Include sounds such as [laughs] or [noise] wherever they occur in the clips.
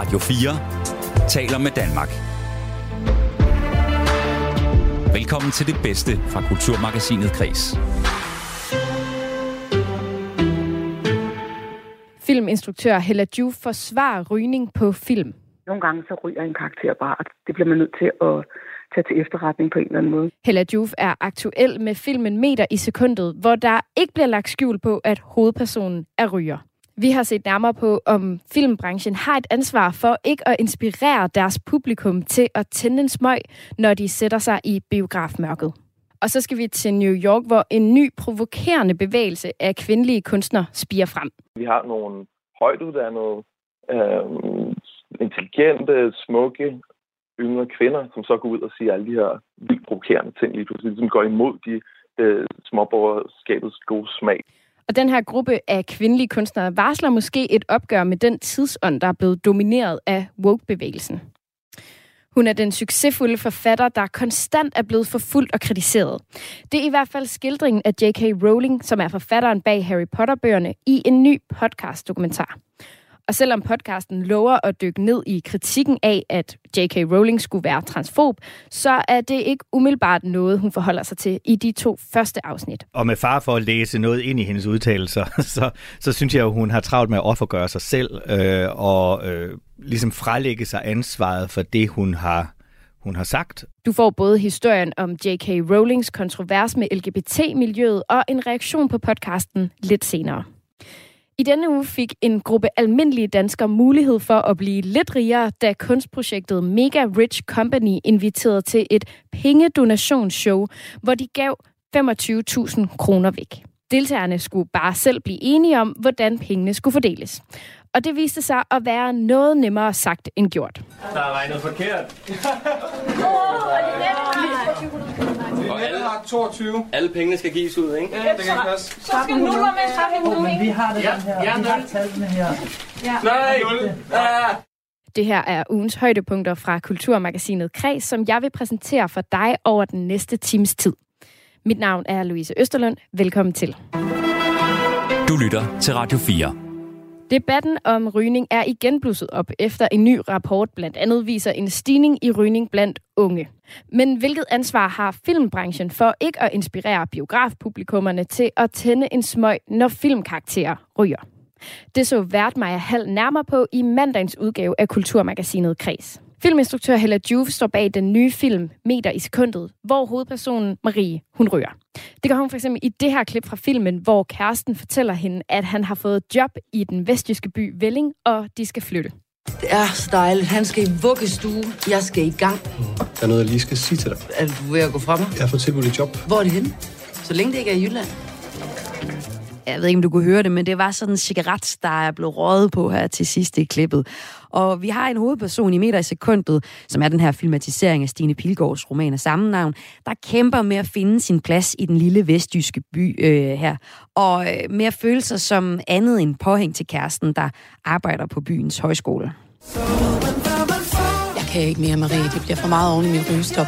Radio 4 taler med Danmark. Velkommen til det bedste fra Kulturmagasinet Kres. Filminstruktør Hella Juf forsvarer rygning på film. Nogle gange så ryger en karakter bare, og det bliver man nødt til at tage til efterretning på en eller anden måde. Hella Juf er aktuel med filmen Meter i sekundet, hvor der ikke bliver lagt skjul på, at hovedpersonen er ryger. Vi har set nærmere på, om filmbranchen har et ansvar for ikke at inspirere deres publikum til at tænde en smøg, når de sætter sig i biografmørket. Og så skal vi til New York, hvor en ny provokerende bevægelse af kvindelige kunstnere spiger frem. Vi har nogle højt uddannede, øh, intelligente, smukke, yngre kvinder, som så går ud og siger alle de her vildt provokerende ting lige pludselig, som går imod de, øh, småborgerskabets gode smag. Og den her gruppe af kvindelige kunstnere varsler måske et opgør med den tidsånd, der er blevet domineret af woke-bevægelsen. Hun er den succesfulde forfatter, der konstant er blevet forfulgt og kritiseret. Det er i hvert fald skildringen af J.K. Rowling, som er forfatteren bag Harry Potter-bøgerne, i en ny podcast-dokumentar. Og selvom podcasten lover at dykke ned i kritikken af, at J.K. Rowling skulle være transfob, så er det ikke umiddelbart noget, hun forholder sig til i de to første afsnit. Og med far for at læse noget ind i hendes udtalelser, [laughs] så, så synes jeg, at hun har travlt med at offergøre sig selv øh, og øh, ligesom frelægge sig ansvaret for det, hun har hun har sagt. Du får både historien om J.K. Rowlings kontrovers med LGBT-miljøet og en reaktion på podcasten lidt senere. I denne uge fik en gruppe almindelige danskere mulighed for at blive lidt rigere, da kunstprojektet Mega Rich Company inviterede til et pengedonationsshow, hvor de gav 25.000 kroner væk. Deltagerne skulle bare selv blive enige om, hvordan pengene skulle fordeles. Og det viste sig at være noget nemmere sagt end gjort. Der er regnet forkert. Og alle har 22. Alle pengene skal gives ud, ikke? Ja, det kan ikke passe. Så skal nuller med, så har vi Oh, nu, men vi har det Ja, her. ja, vi har tallene her. Nej! Ah! Det her er ugens højdepunkter fra Kulturmagasinet Kreds, som jeg vil præsentere for dig over den næste times tid. Mit navn er Louise Østerlund. Velkommen til. Du lytter til Radio 4. Debatten om rygning er igen blusset op, efter en ny rapport blandt andet viser en stigning i rygning blandt unge. Men hvilket ansvar har filmbranchen for ikke at inspirere biografpublikummerne til at tænde en smøg, når filmkarakterer ryger? Det så vært Maja Hall nærmere på i mandagens udgave af Kulturmagasinet Kreds. Filminstruktør Hella Juf står bag den nye film Meter i sekundet, hvor hovedpersonen Marie, hun rører. Det gør hun for eksempel i det her klip fra filmen, hvor kæresten fortæller hende, at han har fået job i den vestjyske by Velling, og de skal flytte. Det er så dejligt. Han skal i vuggestue. Jeg skal i gang. Der er noget, jeg lige skal sige til dig. Er du ved at gå fra mig? Jeg har fået tilbudt et job. Hvor er det henne? Så længe det ikke er i Jylland. Jeg ved ikke, om du kunne høre det, men det var sådan en cigaret, der er blevet røget på her til sidst i klippet. Og vi har en hovedperson i meter i sekundet, som er den her filmatisering af Stine Pilgaards roman af samme navn, der kæmper med at finde sin plads i den lille vestjyske by øh, her. Og øh, med at føle sig som andet end påhæng til kæresten, der arbejder på byens højskole. Jeg kan ikke mere, Marie. Det bliver for meget oven i min rygestop.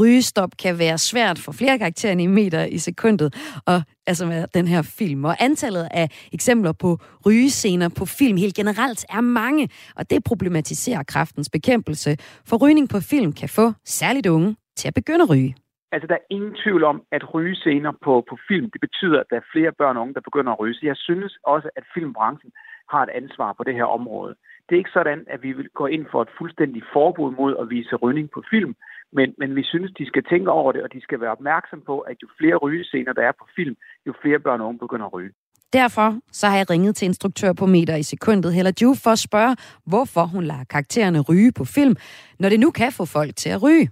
Rygestop kan være svært for flere karakterer i meter i sekundet, og altså med den her film. Og antallet af eksempler på rygescener på film helt generelt er mange, og det problematiserer kraftens bekæmpelse. For rygning på film kan få særligt unge til at begynde at ryge. Altså, der er ingen tvivl om, at rygescener på, på film, det betyder, at der er flere børn og unge, der begynder at ryge. Så jeg synes også, at filmbranchen har et ansvar på det her område. Det er ikke sådan, at vi vil gå ind for et fuldstændigt forbud mod at vise rygning på film, men, men vi synes, de skal tænke over det, og de skal være opmærksom på, at jo flere rygescener der er på film, jo flere børn og unge begynder at ryge. Derfor så har jeg ringet til instruktør på meter i sekundet, Hella Ju, for at spørge, hvorfor hun lader karaktererne ryge på film, når det nu kan få folk til at ryge.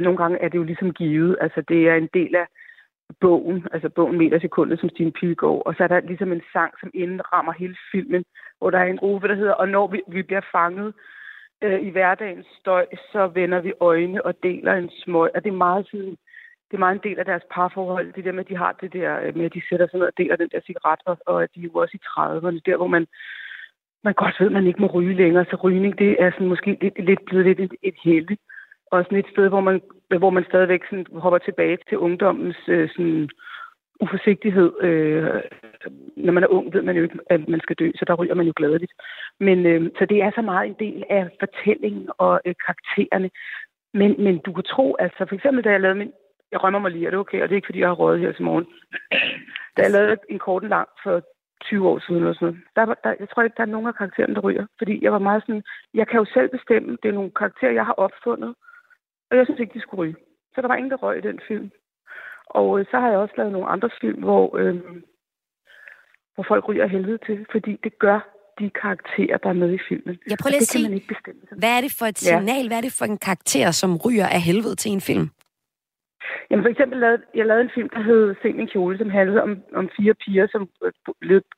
Nogle gange er det jo ligesom givet, altså det er en del af bogen, altså bogen Meter i sekundet, som Stine Pilgaard, og så er der ligesom en sang, som indrammer hele filmen, hvor der er en gruppe, der hedder, og når vi, vi bliver fanget øh, i hverdagens støj, så vender vi øjne og deler en smøg, og det er meget sådan, det er meget en del af deres parforhold, det der med, at de har det der øh, med, at de sætter sig ned og deler den der cigaret, og, og at de er jo også i 30'erne, der hvor man, man godt ved, at man ikke må ryge længere, så rygning, det er sådan måske lidt, lidt blevet lidt et, et helle. og sådan et sted, hvor man, hvor man stadigvæk sådan hopper tilbage til ungdommens øh, sådan uforsigtighed. Øh, når man er ung, ved man jo ikke, at man skal dø, så der ryger man jo gladeligt. Men øh, så det er så meget en del af fortællingen og øh, karaktererne. Men, men du kan tro, altså for eksempel, da jeg lavede min... Jeg rømmer mig lige, er det okay? Og det er ikke, fordi jeg har røget her til morgen. da jeg lavede en kort lang for 20 år siden eller sådan noget, der, var- der, jeg tror ikke, der er nogen af karaktererne, der ryger. Fordi jeg var meget sådan, jeg kan jo selv bestemme, det er nogle karakterer, jeg har opfundet. Og jeg synes ikke, de skulle ryge. Så der var ingen, der røg i den film. Og øh, så har jeg også lavet nogle andre film, hvor, øh, hvor folk ryger helvede til, fordi det gør de karakterer, der er med i filmen. Jeg prøver lige at man ikke bestemme. hvad er det for et Ja. signal, hvad er det for en karakter, som ryger af helvede til en film? Jamen for eksempel lavede jeg lavede en film, der hed Se min kjole, som handlede om, om fire piger, som øh,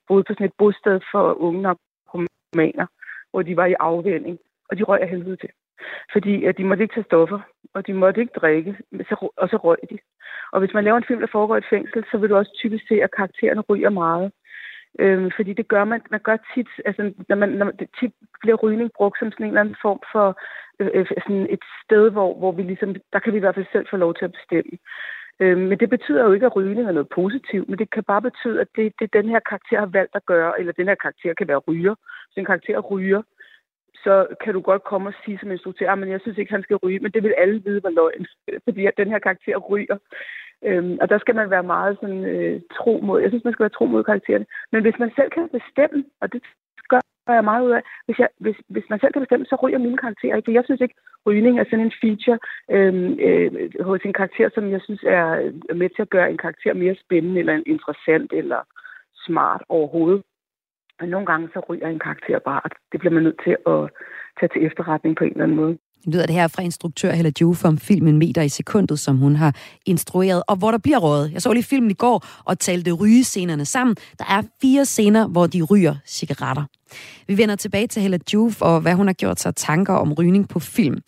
boede på sådan et bosted for unge narkomaner, hvor de var i afvænding, og de røg af helvede til. Fordi at de måtte ikke tage stoffer, og de måtte ikke drikke, så, og så røg de. Og hvis man laver en film, der foregår i et fængsel, så vil du også typisk se, at karaktererne ryger meget. Øhm, fordi det gør man, man gør tit, altså når man, når man, det tit bliver rygning brugt som sådan en eller anden form for øh, øh sådan et sted, hvor, hvor vi ligesom, der kan vi i hvert fald selv få lov til at bestemme. Øhm, men det betyder jo ikke, at rygning er noget positivt, men det kan bare betyde, at det, det den her karakter har valgt at gøre, eller den her karakter kan være ryger. så en karakter ryger, så kan du godt komme og sige som instruktør, ah, men jeg synes ikke, han skal ryge, men det vil alle vide var løgn, fordi den her karakter ryger. Øhm, og der skal man være meget sådan, øh, tro mod, jeg synes, man skal være tro mod karaktererne. Men hvis man selv kan bestemme, og det gør jeg meget ud af, hvis, jeg, hvis, hvis man selv kan bestemme, så ryger mine karakterer ikke. For jeg synes ikke, rygning er sådan en feature øhm, øh, hos en karakter, som jeg synes er med til at gøre en karakter mere spændende, eller interessant, eller smart overhovedet. Men nogle gange så ryger en karakter bare, og det bliver man nødt til at tage til efterretning på en eller anden måde. Nu lyder det her fra instruktør Hella Juf om filmen Meter i sekundet, som hun har instrueret, og hvor der bliver rådet. Jeg så lige filmen i går og talte rygescenerne sammen. Der er fire scener, hvor de ryger cigaretter. Vi vender tilbage til Hella Juf og hvad hun har gjort sig tanker om rygning på film.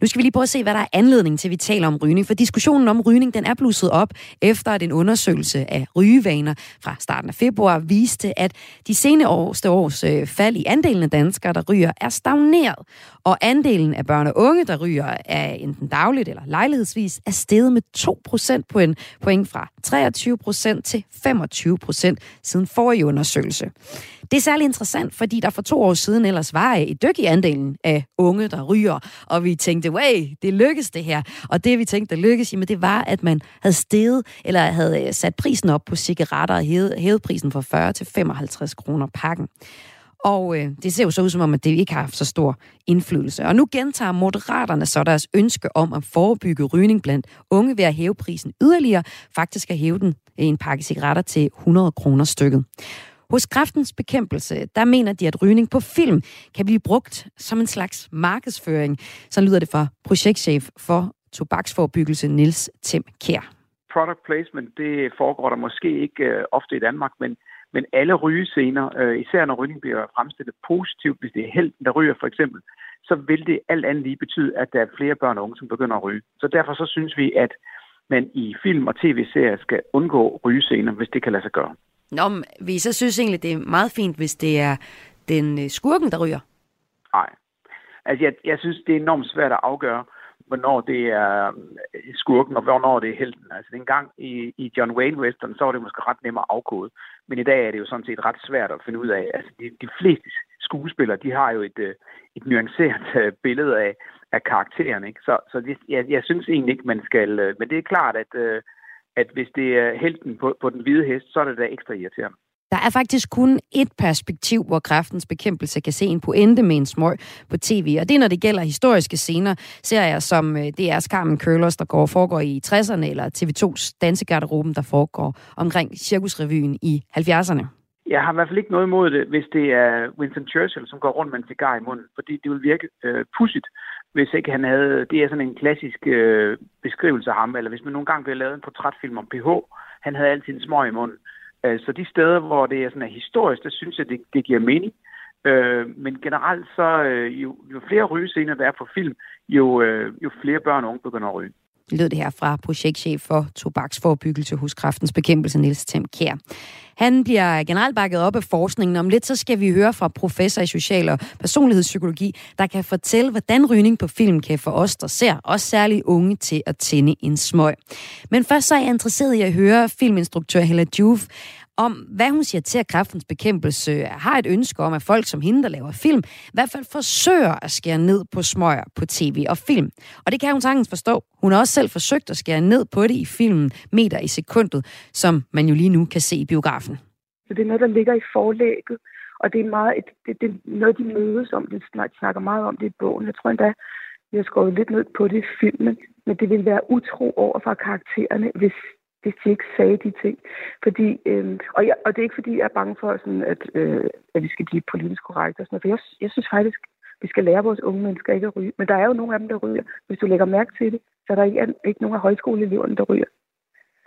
Nu skal vi lige prøve at se, hvad der er anledning til, at vi taler om rygning. For diskussionen om rygning, den er blusset op efter at en undersøgelse af rygevaner fra starten af februar viste, at de seneste års øh, fald i andelen af danskere, der ryger, er stagneret. Og andelen af børn og unge, der ryger, er enten dagligt eller lejlighedsvis, er steget med 2 procentpoint point fra 23 procent til 25 procent siden forrige undersøgelse. Det er særlig interessant, fordi der for to år siden ellers var et dyk i andelen af unge, der ryger, og vi tænkte, way, det lykkes det her. Og det vi tænkte, der lykkes, jamen det var, at man havde steget, eller havde øh, sat prisen op på cigaretter og hævet, hævet prisen fra 40 til 55 kroner pakken. Og øh, det ser jo så ud som om, at det ikke har haft så stor indflydelse. Og nu gentager moderaterne så deres ønske om at forebygge rygning blandt unge ved at hæve prisen yderligere. Faktisk at hæve den øh, en pakke cigaretter til 100 kroner stykket. Hos kræftens bekæmpelse, der mener de, at rygning på film kan blive brugt som en slags markedsføring. Så lyder det fra projektchef for tobaksforbyggelse Nils Tim Kær. product placement, det foregår der måske ikke øh, ofte i Danmark, men, men alle rygescener, øh, især når rygning bliver fremstillet positivt, hvis det er helten, der ryger for eksempel, så vil det alt andet lige betyde, at der er flere børn og unge, som begynder at ryge. Så derfor så synes vi, at man i film og tv-serier skal undgå rygescener, hvis det kan lade sig gøre. Nå, men vi så synes egentlig, det er meget fint, hvis det er den øh, skurken, der ryger. Nej. Altså, jeg, jeg synes, det er enormt svært at afgøre, hvornår det er øh, skurken, og hvornår det er helten. Altså, dengang i, i John Wayne Western, så var det måske ret nemt at afkode. Men i dag er det jo sådan set ret svært at finde ud af. Altså, de, de fleste skuespillere, de har jo et, øh, et nuanceret billede af, af karakteren, ikke? Så, så det, jeg, jeg synes egentlig ikke, man skal... Men det er klart, at, øh, at hvis det er helten på, på den hvide hest, så er det da ekstra irriterende. Der er faktisk kun et perspektiv, hvor kræftens bekæmpelse kan se en pointe med en smøg på tv, og det er, når det gælder historiske scener, serier som øh, DR's Carmen Curlers, der går foregår i 60'erne, eller TV2's Dansegarderoben, der foregår omkring Cirkusrevyen i 70'erne. Jeg har i hvert fald ikke noget imod det, hvis det er Winston Churchill, som går rundt med en cigar i munden, fordi det vil virke øh, pudsigt, hvis ikke han havde... Det er sådan en klassisk øh, beskrivelse af ham, eller hvis man nogle gange bliver lavet en portrætfilm om PH, han havde altid en smøg i munden. Øh, så de steder, hvor det er sådan er historisk, der synes jeg, det, det giver mening. Øh, men generelt så, øh, jo, jo flere rygescener der er på film, jo, øh, jo flere børn og unge begynder at ryge. Lød det her fra projektchef for tobaksforebyggelse hos kræftens bekæmpelse, Niels Tem Kjær. Han bliver generelt bakket op af forskningen. Om lidt så skal vi høre fra professor i social- og personlighedspsykologi, der kan fortælle, hvordan rygning på film kan få os, der ser, også særligt unge, til at tænde en smøg. Men først så er jeg interesseret i at høre filminstruktør Hella Juve om, hvad hun siger til, at kræftens bekæmpelse har et ønske om, at folk som hende, der laver film, i hvert fald forsøger at skære ned på smøger på tv og film. Og det kan hun sagtens forstå. Hun har også selv forsøgt at skære ned på det i filmen Meter i sekundet, som man jo lige nu kan se i biografen. Så det er noget, der ligger i forlægget, og det er, meget, det, det er noget, de mødes om. Det snakker meget om det i bogen. Jeg tror endda, vi har skåret lidt ned på det i filmen, men det ville være utro over for karaktererne, hvis, hvis de ikke sagde de ting. Fordi, øh, og, jeg, og det er ikke, fordi jeg er bange for, sådan, at, øh, at vi skal blive politisk korrekte. Og sådan noget, for jeg, jeg synes faktisk, vi skal lære vores unge mennesker ikke at ryge. Men der er jo nogle af dem, der ryger. Hvis du lægger mærke til det, så er der ikke, ikke nogen af højskoleeleverne, der ryger.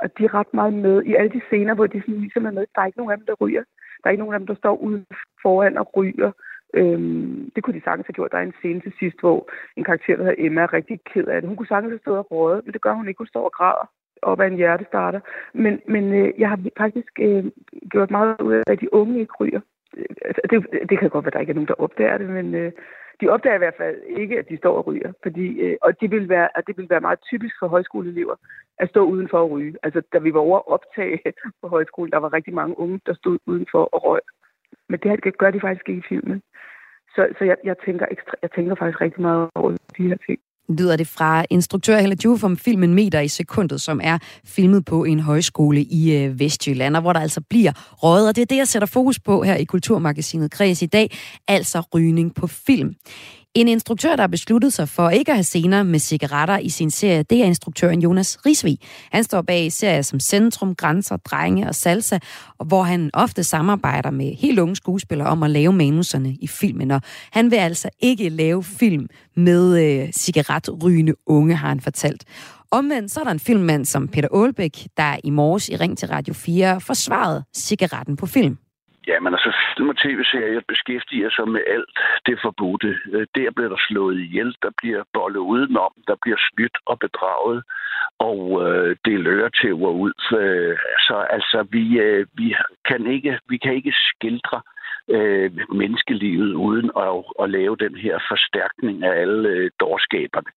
Og de er ret meget med i alle de scener, hvor de sådan ligesom er med. Der er ikke nogen af dem, der ryger. Der er ikke nogen af dem, der står ude foran og ryger. Øhm, det kunne de sagtens have gjort. Der er en scene til sidst, hvor en karakter, der hedder Emma, er rigtig ked af det. Hun kunne sagtens have stået og rådet, men det gør hun ikke. Hun står og græder op af en hjertestarter. Men, men øh, jeg har faktisk øh, gjort meget ud af, at de unge ikke ryger. Øh, altså, det, det kan godt være, at der ikke er nogen, der opdager det, men øh, de opdager i hvert fald ikke, at de står og ryger. Fordi, øh, og det vil, være, at det vil være meget typisk for højskoleelever at stå udenfor og ryge. Altså, da vi var over optage [laughs] på højskole, der var rigtig mange unge, der stod udenfor og røg. Men det her gør de faktisk ikke i filmen. Så, så jeg, jeg, tænker ekstra, jeg tænker faktisk rigtig meget over de her ting lyder det fra instruktør Helle Juf om filmen Meter i sekundet, som er filmet på en højskole i øh, Vestjylland, og hvor der altså bliver røget. Og det er det, jeg sætter fokus på her i Kulturmagasinet Kreds i dag, altså rygning på film. En instruktør, der har besluttet sig for ikke at have scener med cigaretter i sin serie, det er instruktøren Jonas Risvig. Han står bag serier som Centrum, Grænser, Drenge og Salsa, hvor han ofte samarbejder med helt unge skuespillere om at lave manuserne i filmen. Og han vil altså ikke lave film med øh, cigaretrygende unge, har han fortalt. Omvendt så er der en filmmand som Peter Aalbæk, der i morges i Ring til Radio 4 forsvarede cigaretten på film. Ja, men altså film og tv-serier beskæftiger sig med alt det forbudte. Øh, der bliver der slået ihjel, der bliver bollet udenom, der bliver snydt og bedraget, og øh, det lører til ud. Øh, så altså, vi, øh, vi, kan ikke, vi kan ikke skildre øh, menneskelivet uden at, at lave den her forstærkning af alle øh, dårskaberne.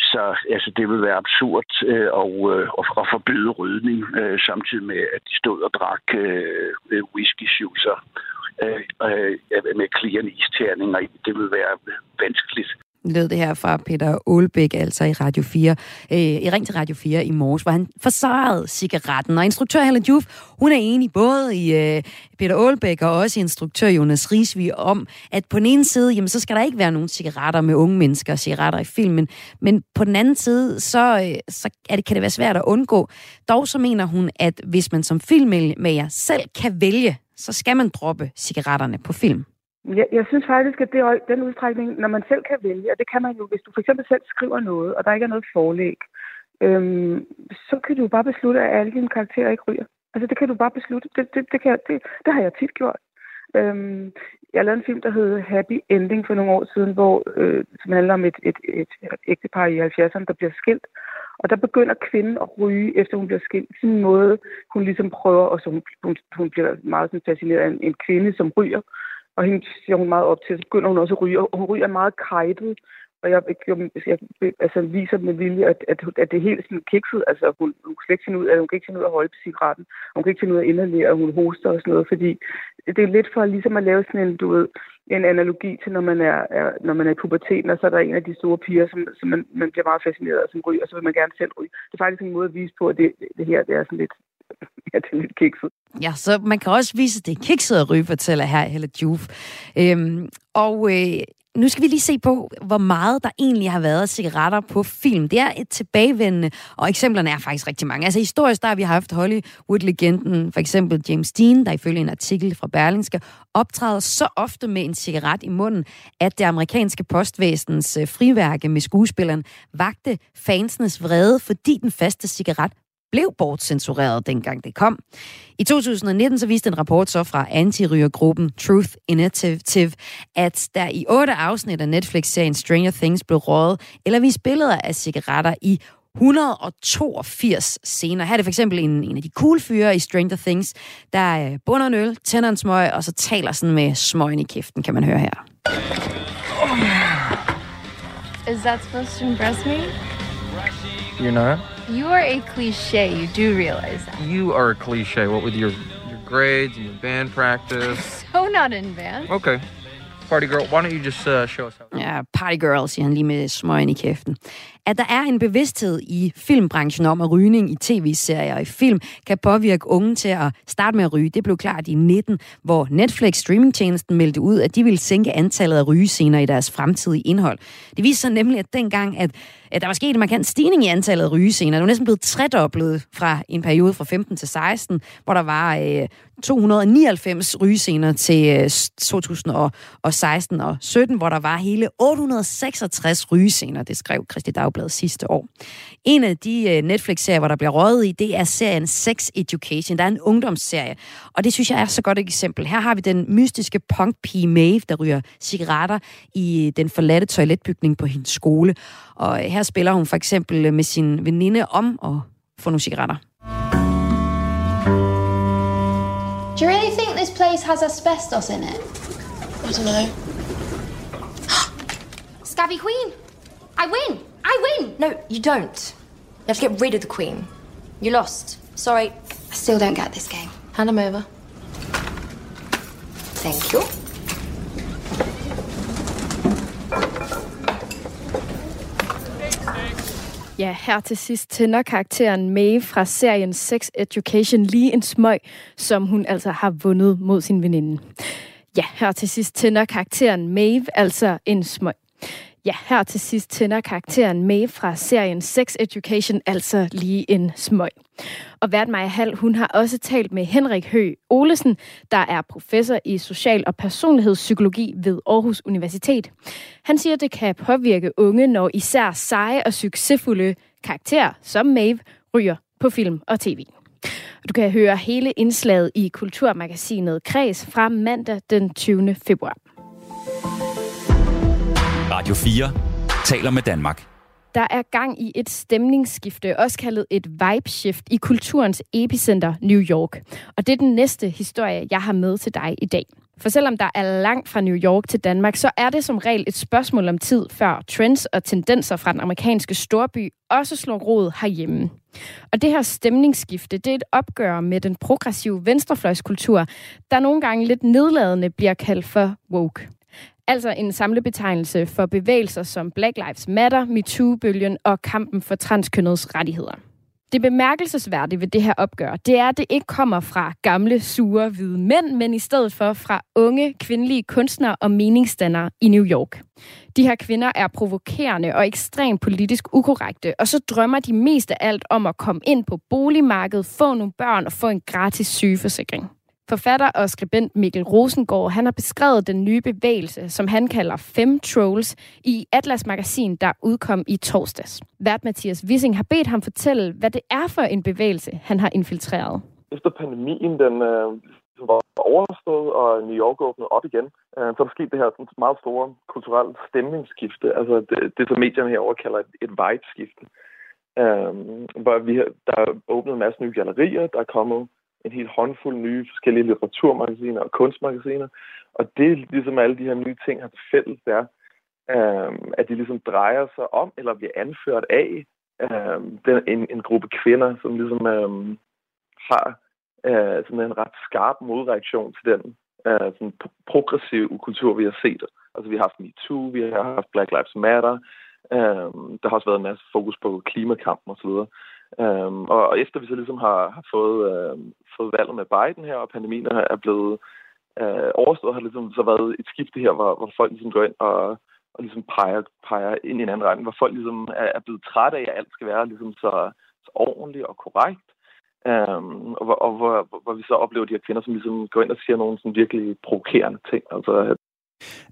Så altså, det vil være absurd øh, og, øh, at forbyde rydning, øh, samtidig med, at de stod og drak øh, øh whisky øh, øh, med klirrende isterninger. Det vil være vanskeligt lød det her fra Peter Aalbæk, altså i Radio 4, øh, i Ring til Radio 4 i morges, hvor han forsarede cigaretten. Og instruktør Helen Juf, hun er enig både i øh, Peter Aalbæk og også instruktør Jonas Risvig om, at på den ene side, jamen, så skal der ikke være nogen cigaretter med unge mennesker og cigaretter i filmen, men på den anden side, så, øh, så er det, kan det være svært at undgå. Dog så mener hun, at hvis man som filmmager selv kan vælge, så skal man droppe cigaretterne på film. Jeg, jeg synes faktisk, at det er den udstrækning, når man selv kan vælge, og det kan man jo, hvis du for eksempel selv skriver noget, og der ikke er noget forlæg, øhm, så kan du bare beslutte, at alle dine karakterer ikke ryger. Altså det kan du bare beslutte. Det, det, det, kan, det, det har jeg tit gjort. Øhm, jeg lavede en film, der hed Happy Ending for nogle år siden, hvor, øh, som handler om et, et, et, et ægtepar i 70'erne, der bliver skilt. Og der begynder kvinden at ryge, efter hun bliver skilt. Sådan en måde, hun ligesom prøver, og så hun, hun, hun bliver meget sådan fascineret af en, en kvinde, som ryger og hende siger hun meget op til, så begynder hun også at ryge, og hun ryger meget kajtet, og jeg, jeg, jeg altså, viser med vilje, at, at, at det er helt sådan kikset, altså hun, hun kan ikke finde ud af, hun kan ikke finde ud af at holde på cigaretten, hun kan ikke finde ud af at inhalere, hun hoster og sådan noget, fordi det er lidt for ligesom at lave sådan en, du ved, en analogi til, når man er, er, når man er i puberteten, og så er der en af de store piger, som, som man, man bliver meget fascineret af, som ryger, og så vil man gerne selv ryge. Det er faktisk en måde at vise på, at det, det her det er sådan lidt [laughs] ja, det er lidt kikset. Ja, så man kan også vise, at det er kikset at ryge, fortæller her Helle Juf. Øhm, og øh, nu skal vi lige se på, hvor meget der egentlig har været cigaretter på film. Det er et tilbagevendende, og eksemplerne er faktisk rigtig mange. Altså historisk, der har vi haft Hollywood-legenden, for eksempel James Dean, der ifølge en artikel fra Berlingske, optræder så ofte med en cigaret i munden, at det amerikanske postvæsens øh, friværke med skuespilleren vagte fansenes vrede, fordi den faste cigaret blev bortcensureret, dengang det kom. I 2019 så viste en rapport så fra antirygergruppen Truth Initiative, at der i otte afsnit af Netflix-serien Stranger Things blev røget eller vist billeder af cigaretter i 182 scener. Her er det for eksempel en, en af de cool fyre i Stranger Things, der bunder en øl, tænder en smøg, og så taler sådan med smøgen i kæften, kan man høre her. Is that supposed to impress me? You're not? You are a cliche. You do realize that. You are a cliche. What with your your grades and your band practice. [laughs] So not in band. Okay. Party girl, why don't you just uh, show us how? Ja, party girl, siger han lige med smøgen i kæften. At der er en bevidsthed i filmbranchen om, at rygning i tv-serier og i film kan påvirke unge til at starte med at ryge, det blev klart i 19, hvor Netflix streamingtjenesten meldte ud, at de ville sænke antallet af rygescener i deres fremtidige indhold. Det viser sig nemlig, at dengang, at, at Øh, der var sket en markant stigning i antallet af rygescener. Det var næsten blevet tredoblet fra en periode fra 15 til 16, hvor der var øh, 299 rygescener til øh, 2016 og 17, hvor der var hele 866 rygescener, det skrev Christi Dagblad sidste år. En af de øh, Netflix-serier, hvor der bliver røget i, det er serien Sex Education. Der er en ungdomsserie, og det synes jeg er så godt et eksempel. Her har vi den mystiske punkpige Maeve, der ryger cigaretter i øh, den forladte toiletbygning på hendes skole. Og her spiller hun for eksempel med sin veninde om at få nogle cigaretter. Do you really think this place has asbestos in it? I don't know. Scabby Queen! I win! I win! No, you don't. You have to get rid of the queen. You lost. Sorry. I still don't get this game. Hand them over. Thank you. Ja, her til sidst tænder karakteren Maeve fra serien Sex Education lige en smøg, som hun altså har vundet mod sin veninde. Ja, her til sidst tænder karakteren Maeve altså en smøg. Ja, her til sidst tænder karakteren Maeve fra serien Sex Education altså lige en smøg. Og vært Maja Hall, hun har også talt med Henrik Hø Olesen, der er professor i social- og personlighedspsykologi ved Aarhus Universitet. Han siger, at det kan påvirke unge, når især seje og succesfulde karakterer som Maeve ryger på film og tv. Du kan høre hele indslaget i Kulturmagasinet Kreds fra mandag den 20. februar. Radio 4 taler med Danmark. Der er gang i et stemningsskifte, også kaldet et vibe-shift i kulturens epicenter New York. Og det er den næste historie, jeg har med til dig i dag. For selvom der er langt fra New York til Danmark, så er det som regel et spørgsmål om tid, før trends og tendenser fra den amerikanske storby også slår rod herhjemme. Og det her stemningsskifte, det er et opgør med den progressive venstrefløjskultur, der nogle gange lidt nedladende bliver kaldt for woke. Altså en samlebetegnelse for bevægelser som Black Lives Matter, MeToo-bølgen og kampen for transkønnedes rettigheder. Det bemærkelsesværdige ved det her opgør, det er, at det ikke kommer fra gamle, sure, hvide mænd, men i stedet for fra unge, kvindelige kunstnere og meningsdannere i New York. De her kvinder er provokerende og ekstremt politisk ukorrekte, og så drømmer de mest af alt om at komme ind på boligmarkedet, få nogle børn og få en gratis sygeforsikring. Forfatter og skribent Mikkel Rosengård, han har beskrevet den nye bevægelse, som han kalder Fem Trolls, i Atlas Magasin, der udkom i torsdags. Vært Mathias Wissing har bedt ham fortælle, hvad det er for en bevægelse, han har infiltreret. Efter pandemien, den øh, var overstået, og New York åbnede op igen, øh, så er der sket det her sådan, meget store kulturelle stemningsskifte. Altså det, det som medierne herover kalder et, et vibe-skifte. Øh, hvor vi, der er åbnet en masse nye gallerier, der er kommet en helt håndfuld nye forskellige litteraturmagasiner og kunstmagasiner. Og det, ligesom alle de her nye ting har til fælles, er, øh, at de ligesom drejer sig om, eller bliver anført af øh, den, en, en gruppe kvinder, som ligesom øh, har øh, sådan en ret skarp modreaktion til den øh, sådan progressive kultur, vi har set. Altså vi har haft MeToo, vi har haft Black Lives Matter, øh, der har også været en masse fokus på klimakampen osv. Øhm, og, efter vi så ligesom har, har fået, øh, fået valget med Biden her, og pandemien er blevet øh, overstået, har det ligesom så været et skifte her, hvor, hvor folk ligesom går ind og, og ligesom peger, peger ind i en anden retning, hvor folk ligesom er, er blevet trætte af, at alt skal være ligesom så, så ordentligt og korrekt. Øhm, og, og hvor, hvor vi så oplever de her kvinder, som ligesom går ind og siger nogle sådan virkelig provokerende ting. Altså,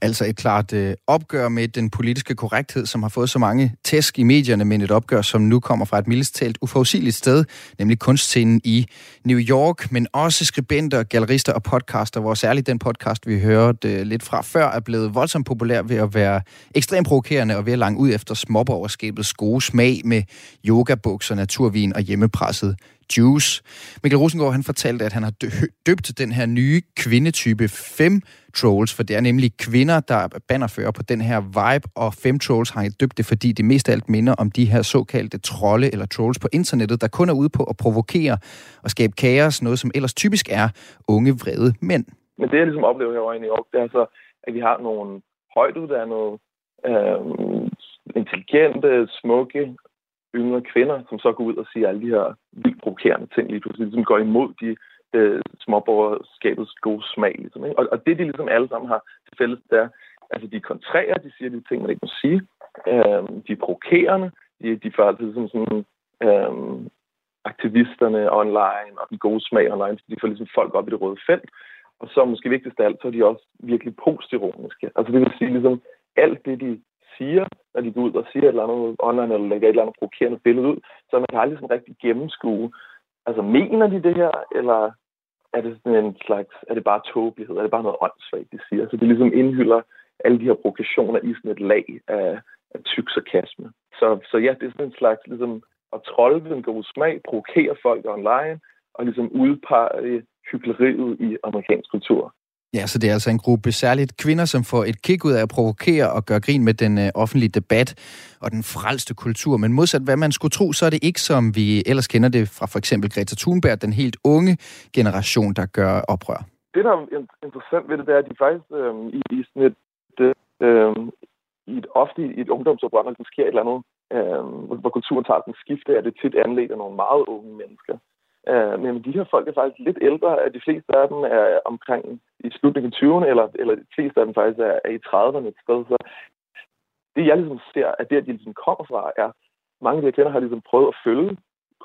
Altså et klart øh, opgør med den politiske korrekthed, som har fået så mange tæsk i medierne, men et opgør, som nu kommer fra et mildest talt uforudsigeligt sted, nemlig kunstscenen i New York, men også skribenter, gallerister og podcaster, hvor særligt den podcast, vi hørte øh, lidt fra før, er blevet voldsomt populær ved at være ekstremt provokerende og ved at lange ud efter småborgerskabets gode smag med yogabukser, naturvin og hjemmepresset Juice. Mikkel Rosengård han fortalte, at han har døbt den her nye kvindetype fem trolls, for det er nemlig kvinder, der bannerfører på den her vibe, og fem trolls har døbt det, fordi det mest af alt minder om de her såkaldte trolde eller trolls på internettet, der kun er ude på at provokere og skabe kaos, noget som ellers typisk er unge vrede mænd. Men det, jeg ligesom oplever herovre i New York, det er så, at vi har nogle højt uddannede, øh, intelligente, smukke, yngre kvinder, som så går ud og siger alle de her vildt provokerende ting lige pludselig, som går imod de øh, småborgerskabets gode smag. Ligesom, ikke? Og, og det, de ligesom alle sammen har til fælles, det er, altså de kontrærer, de siger de ting, man ikke må sige. Øh, de er provokerende. De, de får altid sådan, sådan øh, aktivisterne online og den gode smag online, så de får ligesom folk op i det røde felt. Og så måske vigtigst af alt, så er de også virkelig postironiske. Altså det vil sige ligesom, alt det, de siger, et eller andet online, eller lægger et eller andet provokerende billede ud, så man kan aldrig sådan rigtig gennemskue, altså mener de det her, eller er det sådan en slags, er det bare tåbelighed, er det bare noget åndssvagt, de siger? Så det ligesom indhylder alle de her provokationer i sådan et lag af, af tyk sarkasme. Så, så ja, det er sådan en slags ligesom at trolde den god smag, provokere folk online, og ligesom udpege hyggeleriet i amerikansk kultur. Ja, så det er altså en gruppe særligt kvinder, som får et kick ud af at provokere og gøre grin med den øh, offentlige debat og den frelste kultur. Men modsat hvad man skulle tro, så er det ikke som vi ellers kender det fra for eksempel Greta Thunberg, den helt unge generation, der gør oprør. Det, der er interessant ved det, det er, at de faktisk øh, i, i sådan et, øh, øh i et ofte i et ungdomsoprør, når der sker et eller andet, øh, hvor kulturen tager den skifte, er det tit anledt af nogle meget unge mennesker. Øh, men de her folk er faktisk lidt ældre. De fleste af dem er omkring i slutningen af 20'erne, eller, eller de fleste af dem faktisk er, er i 30'erne et sted. Så det, jeg ligesom ser, at det, at de ligesom kommer fra, er, mange af de her kvinder har ligesom prøvet at følge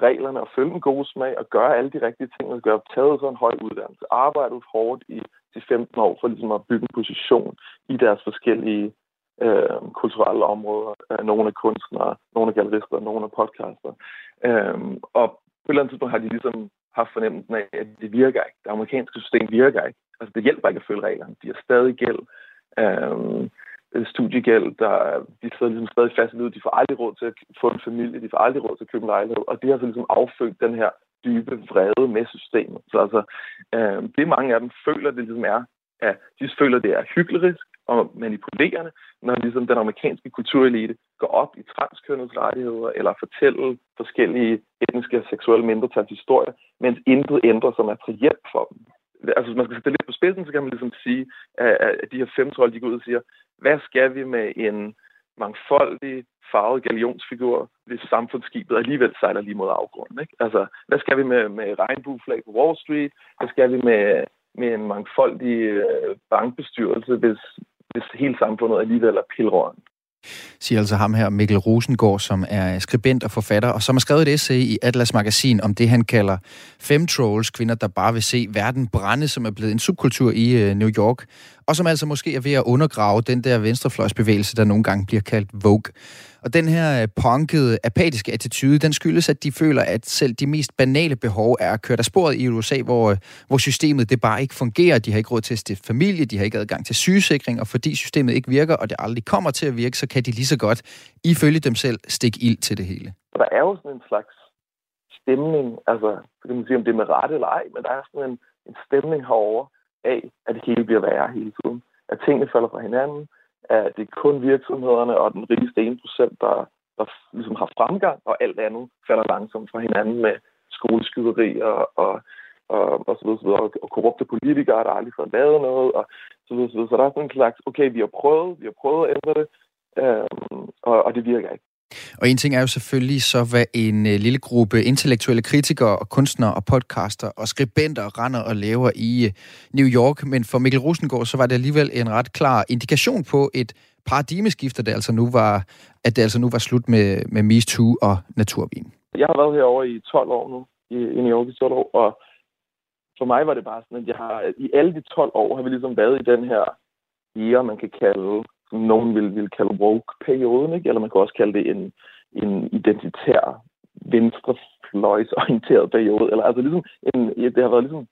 reglerne og følge en god smag og gøre alle de rigtige ting og gøre taget så en høj uddannelse. Arbejdet hårdt i de 15 år for ligesom at bygge en position i deres forskellige øh, kulturelle områder. Øh, nogle er kunstnere, nogle er gallerister, nogle er podcaster. Øh, og på et eller andet tidspunkt har de ligesom haft fornemmelsen af, at det virker ikke. Det amerikanske system virker ikke. Altså, det hjælper ikke at følge reglerne. De har stadig gæld. Øhm, øh, studiegæld, der, de sidder ligesom stadig fast i livet. De får aldrig råd til at få en familie. De får aldrig råd til at købe en lejlighed. Og det har så ligesom affødt den her dybe vrede med systemet. Så altså, øhm, det mange af dem føler, det ligesom er, at de føler, det er hyggelig og manipulerende, når ligesom den amerikanske kulturelite går op i transkønnets rettigheder eller fortæller forskellige etniske og seksuelle mindretals historier, mens intet ændrer sig materielt for dem. Altså, hvis man skal sætte det lidt på spidsen, så kan man ligesom sige, at de her fem trold, de går ud og siger, hvad skal vi med en mangfoldig, farvet galionsfigur, hvis samfundsskibet alligevel sejler lige mod afgrunden. Ikke? Altså, hvad skal vi med, med regnbueflag på Wall Street? Hvad skal vi med, med en mangfoldig øh, bankbestyrelse, hvis, hvis hele samfundet alligevel er pilrøren. Siger altså ham her, Mikkel Rosengård, som er skribent og forfatter, og som har skrevet et essay i Atlas Magasin om det, han kalder fem trolls, kvinder, der bare vil se verden brænde, som er blevet en subkultur i øh, New York, og som altså måske er ved at undergrave den der venstrefløjsbevægelse, der nogle gange bliver kaldt Vogue. Og den her øh, punkede, apatiske attitude, den skyldes, at de føler, at selv de mest banale behov er kørt af sporet i USA, hvor, øh, hvor systemet det bare ikke fungerer. De har ikke råd til at stifte familie, de har ikke adgang til sygesikring, og fordi systemet ikke virker, og det aldrig kommer til at virke, så kan de lige så godt, ifølge dem selv, stikke ild til det hele. Der er jo sådan en slags stemning, altså, så kan man sige, om det er med rette eller ej, men der er sådan en, en stemning herover af, at det hele bliver værre hele tiden. At tingene falder fra hinanden, at det er kun virksomhederne og den rigeste 1%, der, der ligesom har fremgang, og alt andet falder langsomt fra hinanden med skoleskyderi og, og, og, og så videre, så videre, og korrupte politikere, der aldrig får lavet noget, og så videre, så videre. Så der er sådan en slags, okay, vi har prøvet, vi har prøvet at ændre det, øhm, og, og det virker ikke. Og en ting er jo selvfølgelig så, hvad en øh, lille gruppe intellektuelle kritikere og kunstnere og podcaster og skribenter render og laver i øh, New York. Men for Mikkel Rosengård, så var det alligevel en ret klar indikation på et paradigmeskift, at det altså nu var, at det altså nu var slut med, med MeToo og naturvin. Jeg har været herovre i 12 år nu, i, i New York i 12 år, og for mig var det bare sådan, at jeg har, i alle de 12 år har vi ligesom været i den her ære, man kan kalde nogen vil, vil kalde woke-perioden, ikke? eller man kan også kalde det en, en identitær venstrefløjsorienteret periode. Eller, altså ligesom en, det har været ligesom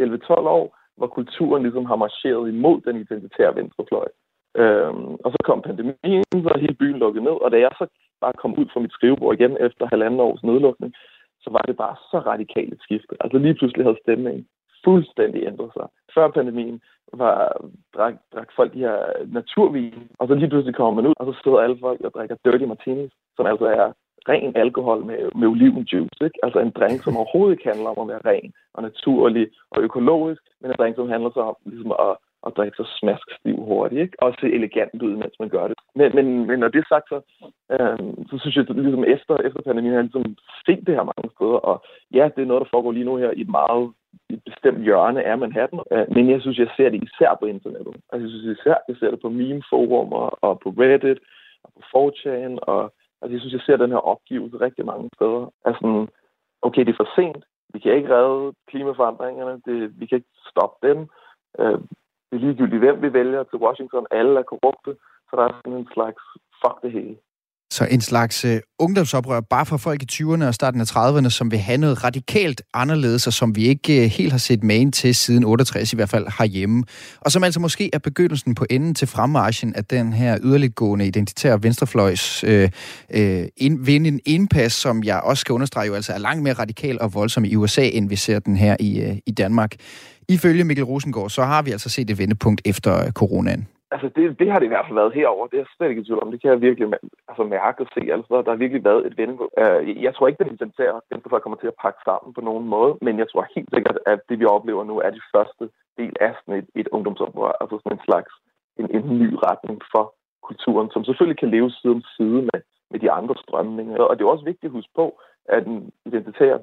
11-12 år, hvor kulturen ligesom har marcheret imod den identitære venstrefløj. Øhm, og så kom pandemien, så hele byen lukket ned, og da jeg så bare kom ud fra mit skrivebord igen efter halvanden års nedlukning, så var det bare så radikalt et skifte. Altså lige pludselig havde stemningen fuldstændig ændret sig. Før pandemien var, drak, drak folk de her naturvin, og så lige pludselig kommer man ud, og så sidder alle folk og drikker dirty martinis, som altså er ren alkohol med, med olivenjuice. Ikke? Altså en drink, som overhovedet ikke handler om at være ren og naturlig og økologisk, men en drink, som handler så om ligesom at, og drikke sig smask-stiv hurtigt, ikke? og se elegant ud, mens man gør det. Men, men, men når det er sagt, så, øh, så synes jeg, at ligesom efter, efter pandemien har jeg ligesom set det her mange steder, og ja, det er noget, der foregår lige nu her i et meget et bestemt hjørne af Manhattan, øh, men jeg synes, jeg ser det især på internettet. Altså, jeg synes især, jeg ser det på meme-forumer og på Reddit og på 4chan, og altså, jeg synes, jeg ser den her opgivelse rigtig mange steder. Altså, okay, det er for sent. Vi kan ikke redde klimaforandringerne. Det, vi kan ikke stoppe dem. Øh, det er ligegyldigt, hvem vi vælger til Washington. Alle er korrupte. Så der er sådan en slags fuck det hele. Så en slags uh, ungdomsoprør bare for folk i 20'erne og starten af 30'erne, som vil have noget radikalt anderledes, og som vi ikke uh, helt har set main til siden 68 i hvert fald herhjemme. Og som altså måske er begyndelsen på enden til fremmarchen af den her yderliggående identitære venstrefløjs uh, uh, ind, vinde en indpas, som jeg også skal understrege jo altså er langt mere radikal og voldsom i USA, end vi ser den her i, uh, i Danmark. Ifølge Mikkel Rosengård, så har vi altså set et vendepunkt efter coronaen. Altså, det, det har det i hvert fald været herover. Det er jeg slet ikke i tvivl om. Det kan jeg virkelig altså, mærke og se. Altså, der har virkelig været et vendepunkt. Uh, jeg tror ikke, at den identitære kommer til at pakke sammen på nogen måde, men jeg tror helt sikkert, at det, vi oplever nu, er det første del af sådan et, et ungdomsoprør. Altså sådan en slags en, en ny retning for kulturen, som selvfølgelig kan leve side om side med, med de andre strømninger. Og det er også vigtigt at huske på, at den identitære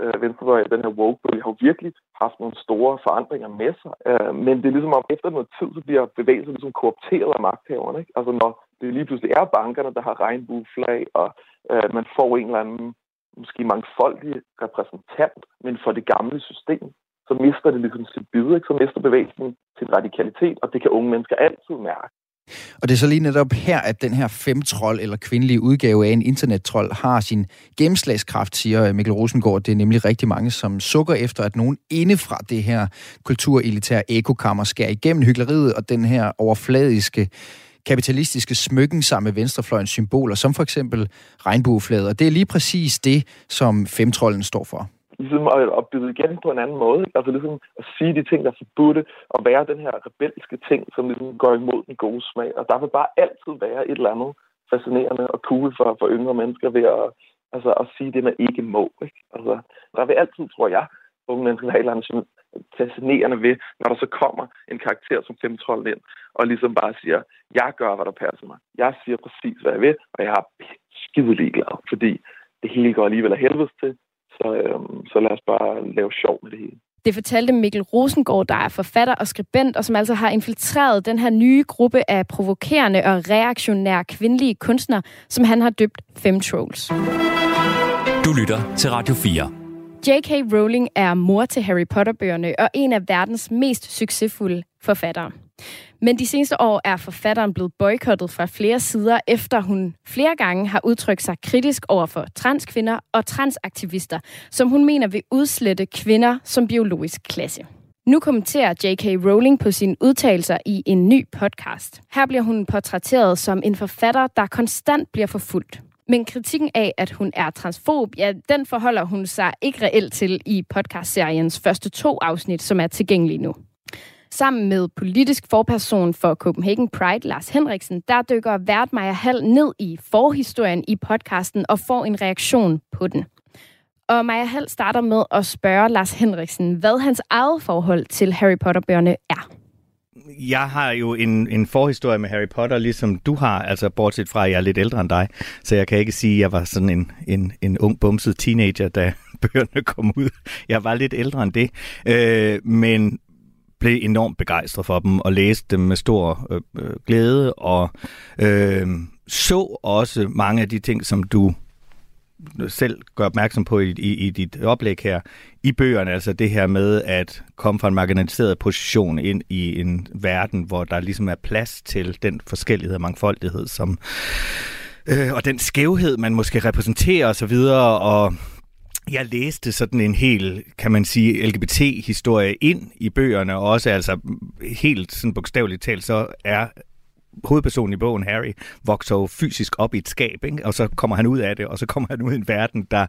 øh, venstrefløj, den her woke har virkelig haft nogle store forandringer med sig. Øh, men det er ligesom om, efter noget tid, så bliver bevægelsen ligesom korrupteret af magthaverne. Ikke? Altså når det lige pludselig er bankerne, der har regnbueflag, og øh, man får en eller anden måske mangfoldig repræsentant, men for det gamle system, så mister det ligesom sit bid, ikke? så mister bevægelsen sin radikalitet, og det kan unge mennesker altid mærke. Og det er så lige netop her, at den her femtrold eller kvindelige udgave af en internettrold har sin gennemslagskraft, siger øh, Mikkel Rosengård. Det er nemlig rigtig mange, som sukker efter, at nogen inde fra det her kulturelitære ekokammer skærer igennem hyggeleriet og den her overfladiske kapitalistiske smykken sammen med venstrefløjens symboler, som for eksempel regnbueflaget. Og det er lige præcis det, som femtrollen står for ligesom at, at byde igen på en anden måde. Ikke? Altså ligesom at sige de ting, der er forbudte, og være den her rebelske ting, som ligesom går imod den gode smag. Og der vil bare altid være et eller andet fascinerende og cool for, for yngre mennesker ved at, altså, at sige det, man ikke må. Ikke? Altså, der vil altid, tror jeg, unge mennesker have et eller andet fascinerende ved, når der så kommer en karakter som femtrollen ind, og ligesom bare siger, jeg gør, hvad der passer mig. Jeg siger præcis, hvad jeg vil, og jeg er skide ligeglad, fordi det hele går alligevel af helvedes til, så, øhm, så lad os bare lave sjov med det hele. Det fortalte Mikkel Rosengård, der er forfatter og skribent, og som altså har infiltreret den her nye gruppe af provokerende og reaktionære kvindelige kunstnere, som han har døbt Femtrolls. Du lytter til Radio 4. J.K. Rowling er mor til Harry Potter-bøgerne og en af verdens mest succesfulde forfattere. Men de seneste år er forfatteren blevet boykottet fra flere sider, efter hun flere gange har udtrykt sig kritisk over for transkvinder og transaktivister, som hun mener vil udslette kvinder som biologisk klasse. Nu kommenterer J.K. Rowling på sine udtalelser i en ny podcast. Her bliver hun portrætteret som en forfatter, der konstant bliver forfulgt. Men kritikken af, at hun er transfob, ja, den forholder hun sig ikke reelt til i podcastseriens første to afsnit, som er tilgængelige nu. Sammen med politisk forperson for Copenhagen Pride, Lars Henriksen, der dykker vært Maja Hall ned i forhistorien i podcasten og får en reaktion på den. Og Maja Hall starter med at spørge Lars Henriksen, hvad hans eget forhold til Harry Potter-bøgerne er. Jeg har jo en, en forhistorie med Harry Potter, ligesom du har, altså bortset fra, at jeg er lidt ældre end dig, så jeg kan ikke sige, at jeg var sådan en, en, en ung bumset teenager, da [laughs] bøgerne kom ud. Jeg var lidt ældre end det, øh, men blev enormt begejstret for dem og læste dem med stor øh, øh, glæde og øh, så også mange af de ting, som du øh, selv gør opmærksom på i, i, i dit oplæg her, i bøgerne, altså det her med at komme fra en marginaliseret position ind i en verden, hvor der ligesom er plads til den forskellighed og mangfoldighed, som, øh, og den skævhed, man måske repræsenterer osv., og, og jeg læste sådan en hel, kan man sige, LGBT-historie ind i bøgerne, og også altså helt sådan bogstaveligt talt, så er hovedpersonen i bogen, Harry, vokser jo fysisk op i et skab, ikke? og så kommer han ud af det, og så kommer han ud i en verden, der,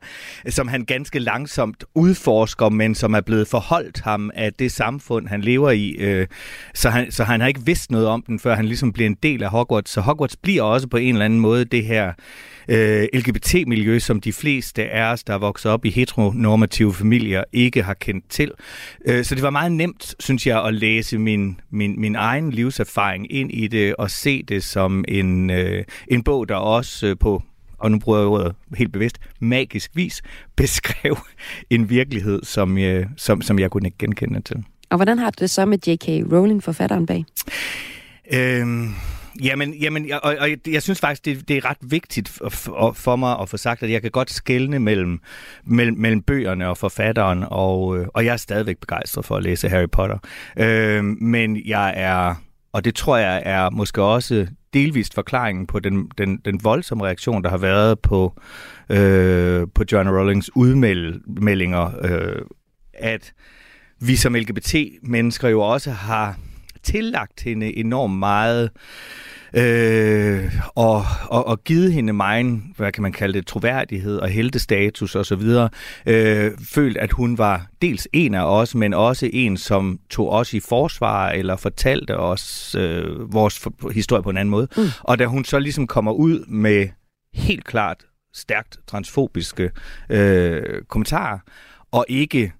som han ganske langsomt udforsker, men som er blevet forholdt ham af det samfund, han lever i. Øh, så, han, så han har ikke vidst noget om den, før han ligesom bliver en del af Hogwarts. Så Hogwarts bliver også på en eller anden måde det her øh, LGBT-miljø, som de fleste af os, der er vokset op i heteronormative familier, ikke har kendt til. Øh, så det var meget nemt, synes jeg, at læse min, min, min egen livserfaring ind i det og se det som en, øh, en bog, der også øh, på og nu bruger jeg ordet helt bevidst, magisk vis, [laughs] beskrev en virkelighed, som, øh, som, som jeg kunne ikke genkende til. Og hvordan har du det så med J.K. Rowling, forfatteren bag? Øhm, Jamen, jamen og, og jeg jeg synes faktisk, det, det er ret vigtigt for, for mig at få sagt, at jeg kan godt skelne mellem, mellem, mellem bøgerne og forfatteren, og, øh, og jeg er stadigvæk begejstret for at læse Harry Potter. Øh, men jeg er, og det tror jeg er måske også delvist forklaringen på den, den, den voldsomme reaktion, der har været på, øh, på John Rowlings udmeldinger, øh, at vi som LGBT-mennesker jo også har tillagt hende enormt meget øh, og, og, og givet hende meget, hvad kan man kalde det, troværdighed og heltestatus og så videre, øh, følt, at hun var dels en af os, men også en, som tog os i forsvar eller fortalte os øh, vores for, historie på en anden måde. Mm. Og da hun så ligesom kommer ud med helt klart stærkt transfobiske øh, kommentarer, og ikke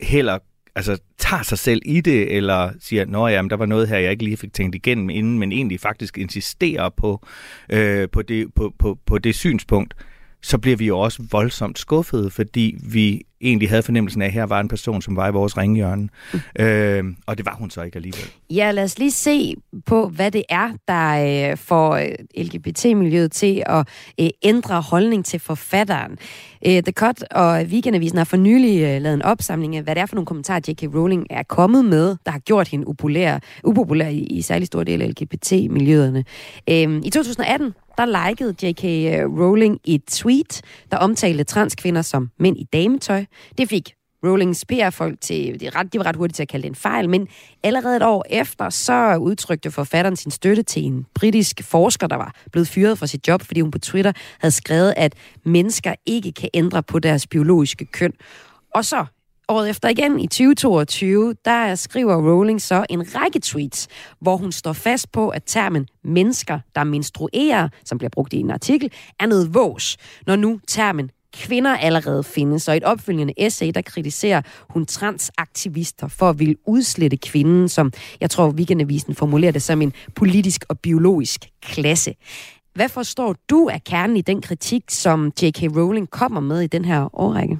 heller altså, tager sig selv i det, eller siger, nå ja, der var noget her, jeg ikke lige fik tænkt igennem inden, men egentlig faktisk insisterer på, øh, på, det, på, på, på det synspunkt, så bliver vi jo også voldsomt skuffede, fordi vi egentlig havde fornemmelsen af, at her var en person, som var i vores ringhjørne. Mm. Øh, og det var hun så ikke alligevel. Ja, lad os lige se på, hvad det er, der øh, får øh, LGBT-miljøet til at øh, ændre holdning til forfatteren. Øh, The Cut og Weekendavisen har for nylig øh, lavet en opsamling af, hvad det er for nogle kommentarer, J.K. Rowling er kommet med, der har gjort hende upopulær, upopulær i, i særlig stor del af LGBT-miljøerne. Øh, I 2018, der likede J.K. Rowling et tweet, der omtalte transkvinder som mænd i dametøj. Det fik Rowlings PR-folk til, de, ret, de var ret hurtigt til at kalde det en fejl, men allerede et år efter, så udtrykte forfatteren sin støtte til en britisk forsker, der var blevet fyret fra sit job, fordi hun på Twitter havde skrevet, at mennesker ikke kan ændre på deres biologiske køn. Og så Året efter igen, i 2022, der skriver Rowling så en række tweets, hvor hun står fast på, at termen mennesker, der menstruerer, som bliver brugt i en artikel, er noget vås, når nu termen kvinder allerede findes. Og i et opfølgende essay, der kritiserer hun transaktivister for at ville udslette kvinden, som jeg tror, Weekendavisen formulerer det som en politisk og biologisk klasse. Hvad forstår du af kernen i den kritik, som J.K. Rowling kommer med i den her årrække?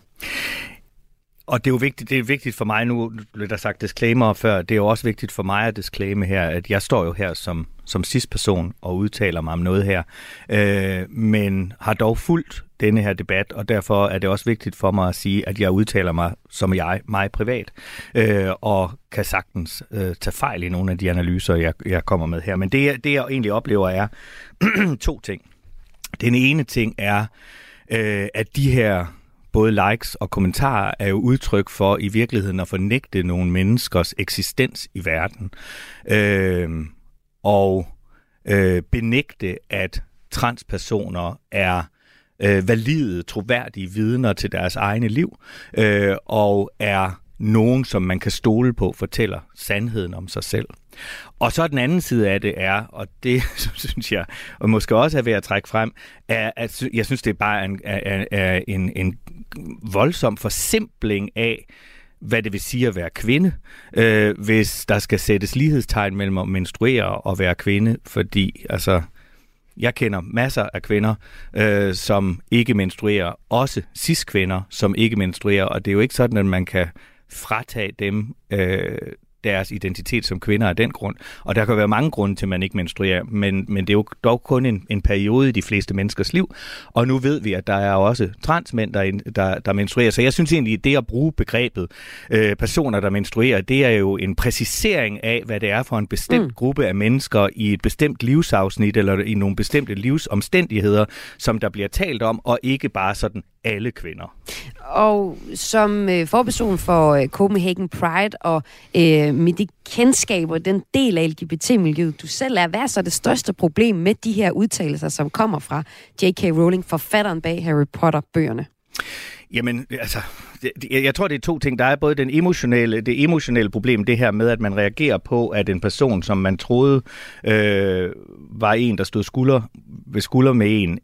Og det er jo vigtigt, det er vigtigt for mig, nu blev der sagt disclaimer før, det er jo også vigtigt for mig at disclaime her, at jeg står jo her som, som sidst person og udtaler mig om noget her, øh, men har dog fulgt denne her debat, og derfor er det også vigtigt for mig at sige, at jeg udtaler mig som jeg, mig privat, øh, og kan sagtens øh, tage fejl i nogle af de analyser, jeg, jeg kommer med her. Men det, det jeg egentlig oplever er [clears throat] to ting. Den ene ting er, øh, at de her både likes og kommentarer er jo udtryk for i virkeligheden at fornægte nogle menneskers eksistens i verden. Øh, og øh, benægte, at transpersoner er øh, valide, troværdige vidner til deres egne liv, øh, og er nogen, som man kan stole på, fortæller sandheden om sig selv. Og så den anden side af det er, og det [laughs] synes jeg, og måske også er ved at trække frem, er, at jeg synes, det er bare en, er, er en, en voldsom forsimpling af, hvad det vil sige at være kvinde, øh, hvis der skal sættes lighedstegn mellem at menstruere og være kvinde, fordi altså, jeg kender masser af kvinder, øh, som ikke menstruerer, også cis-kvinder, som ikke menstruerer, og det er jo ikke sådan, at man kan fratage dem øh, deres identitet som kvinder af den grund. Og der kan være mange grunde til, at man ikke menstruerer, men, men det er jo dog kun en, en periode i de fleste menneskers liv. Og nu ved vi, at der er også transmænd, der, der, der menstruerer. Så jeg synes egentlig, at det at bruge begrebet øh, personer, der menstruerer, det er jo en præcisering af, hvad det er for en bestemt mm. gruppe af mennesker i et bestemt livsafsnit eller i nogle bestemte livsomstændigheder, som der bliver talt om, og ikke bare sådan alle kvinder. Og som øh, forperson for øh, Copenhagen Pride og øh, med de kendskaber, den del af LGBT-miljøet, du selv er, hvad er så det største problem med de her udtalelser, som kommer fra J.K. Rowling, forfatteren bag Harry Potter-bøgerne? Jamen, altså, jeg tror, det er to ting. Der er både den emotionelle, det emotionelle problem, det her med, at man reagerer på, at en person, som man troede øh, var en, der stod skulder ved skulder med en,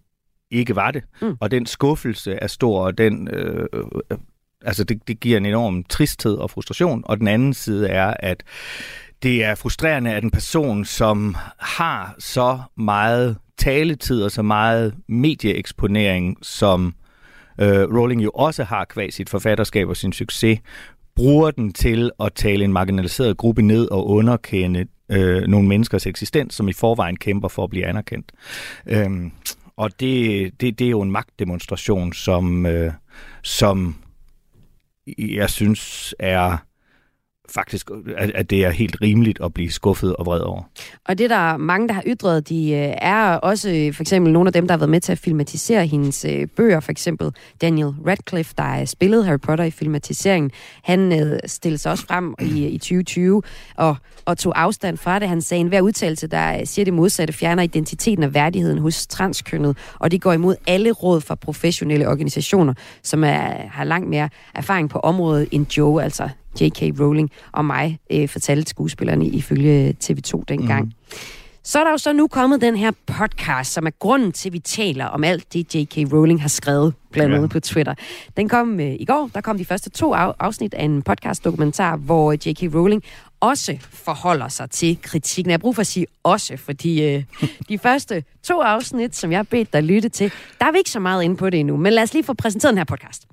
ikke var det. Mm. Og den skuffelse er stor, og den, øh, øh, altså det, det giver en enorm tristhed og frustration. Og den anden side er, at det er frustrerende, at en person, som har så meget taletid og så meget medieeksponering, som øh, Rowling jo også har kvæg sit forfatterskab og sin succes, bruger den til at tale en marginaliseret gruppe ned og underkende øh, nogle menneskers eksistens, som i forvejen kæmper for at blive anerkendt. Øhm, og det, det, det er jo en magtdemonstration, som, øh, som jeg synes er faktisk, at, at det er helt rimeligt at blive skuffet og vred over. Og det der er mange, der har ytret, de øh, er også øh, for eksempel nogle af dem, der har været med til at filmatisere hendes øh, bøger, for eksempel Daniel Radcliffe, der er spillet Harry Potter i filmatiseringen. Han stillede sig også frem i, i 2020 og, og tog afstand fra det. Han sagde, en hver udtalelse, der siger det modsatte, fjerner identiteten og værdigheden hos transkønnet, og det går imod alle råd fra professionelle organisationer, som er, har langt mere erfaring på området end Joe, altså J.K. Rowling og mig, øh, fortalte skuespillerne ifølge TV2 dengang. Mm. Så er der jo så nu kommet den her podcast, som er grunden til, at vi taler om alt det, J.K. Rowling har skrevet, blandt andet ja. på Twitter. Den kom øh, i går, der kom de første to afsnit af en podcast-dokumentar, hvor J.K. Rowling også forholder sig til kritikken. Jeg har brug for at sige også, fordi øh, de første to afsnit, som jeg har bedt dig lytte til, der er vi ikke så meget inde på det endnu. Men lad os lige få præsenteret den her podcast.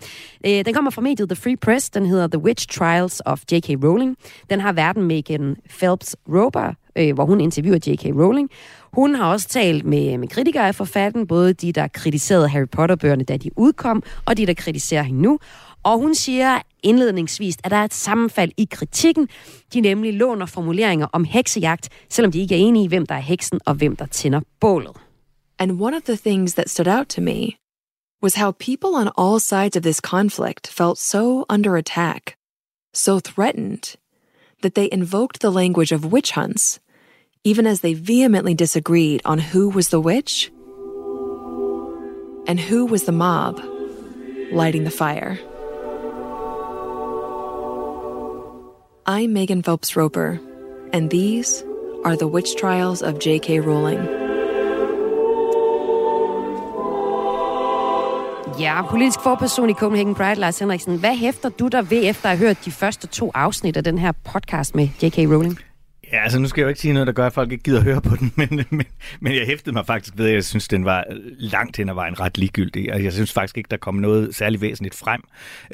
Øh, den kommer fra mediet The Free Press. Den hedder The Witch Trials of J.K. Rowling. Den har verden Megan Phelps Rober, øh, hvor hun interviewer J.K. Rowling. Hun har også talt med, øh, med kritikere af forfatten, både de, der kritiserede Harry Potter-bøgerne, da de udkom, og de, der kritiserer hende nu. Og hun siger indledningsvis, at der er et sammenfald i kritikken. De nemlig låner formuleringer om heksejagt, selvom de ikke er enige i, hvem der er heksen og hvem der tænder bålet. And one of the things that stood out to me was how people on all sides of this conflict felt so under attack, so threatened, that they invoked the language of witch hunts, even as they vehemently disagreed on who was the witch and who was the mob lighting the fire. I'm Megan Phelps Roper, and these are the witch trials of J.K. Rowling. Ja, politisk forperson i Copenhagen Pride, Lars Henriksen. Hvad hæfter du der ved, efter at have hørt de første to afsnit af den her podcast med J.K. Rowling? Ja, altså nu skal jeg jo ikke sige noget, der gør, at folk ikke gider at høre på den, [laughs] men, men, men jeg hæftede mig faktisk ved, at jeg synes, den var langt hen ad vejen ret ligegyldig, og jeg synes faktisk ikke, der kom noget særlig væsentligt frem.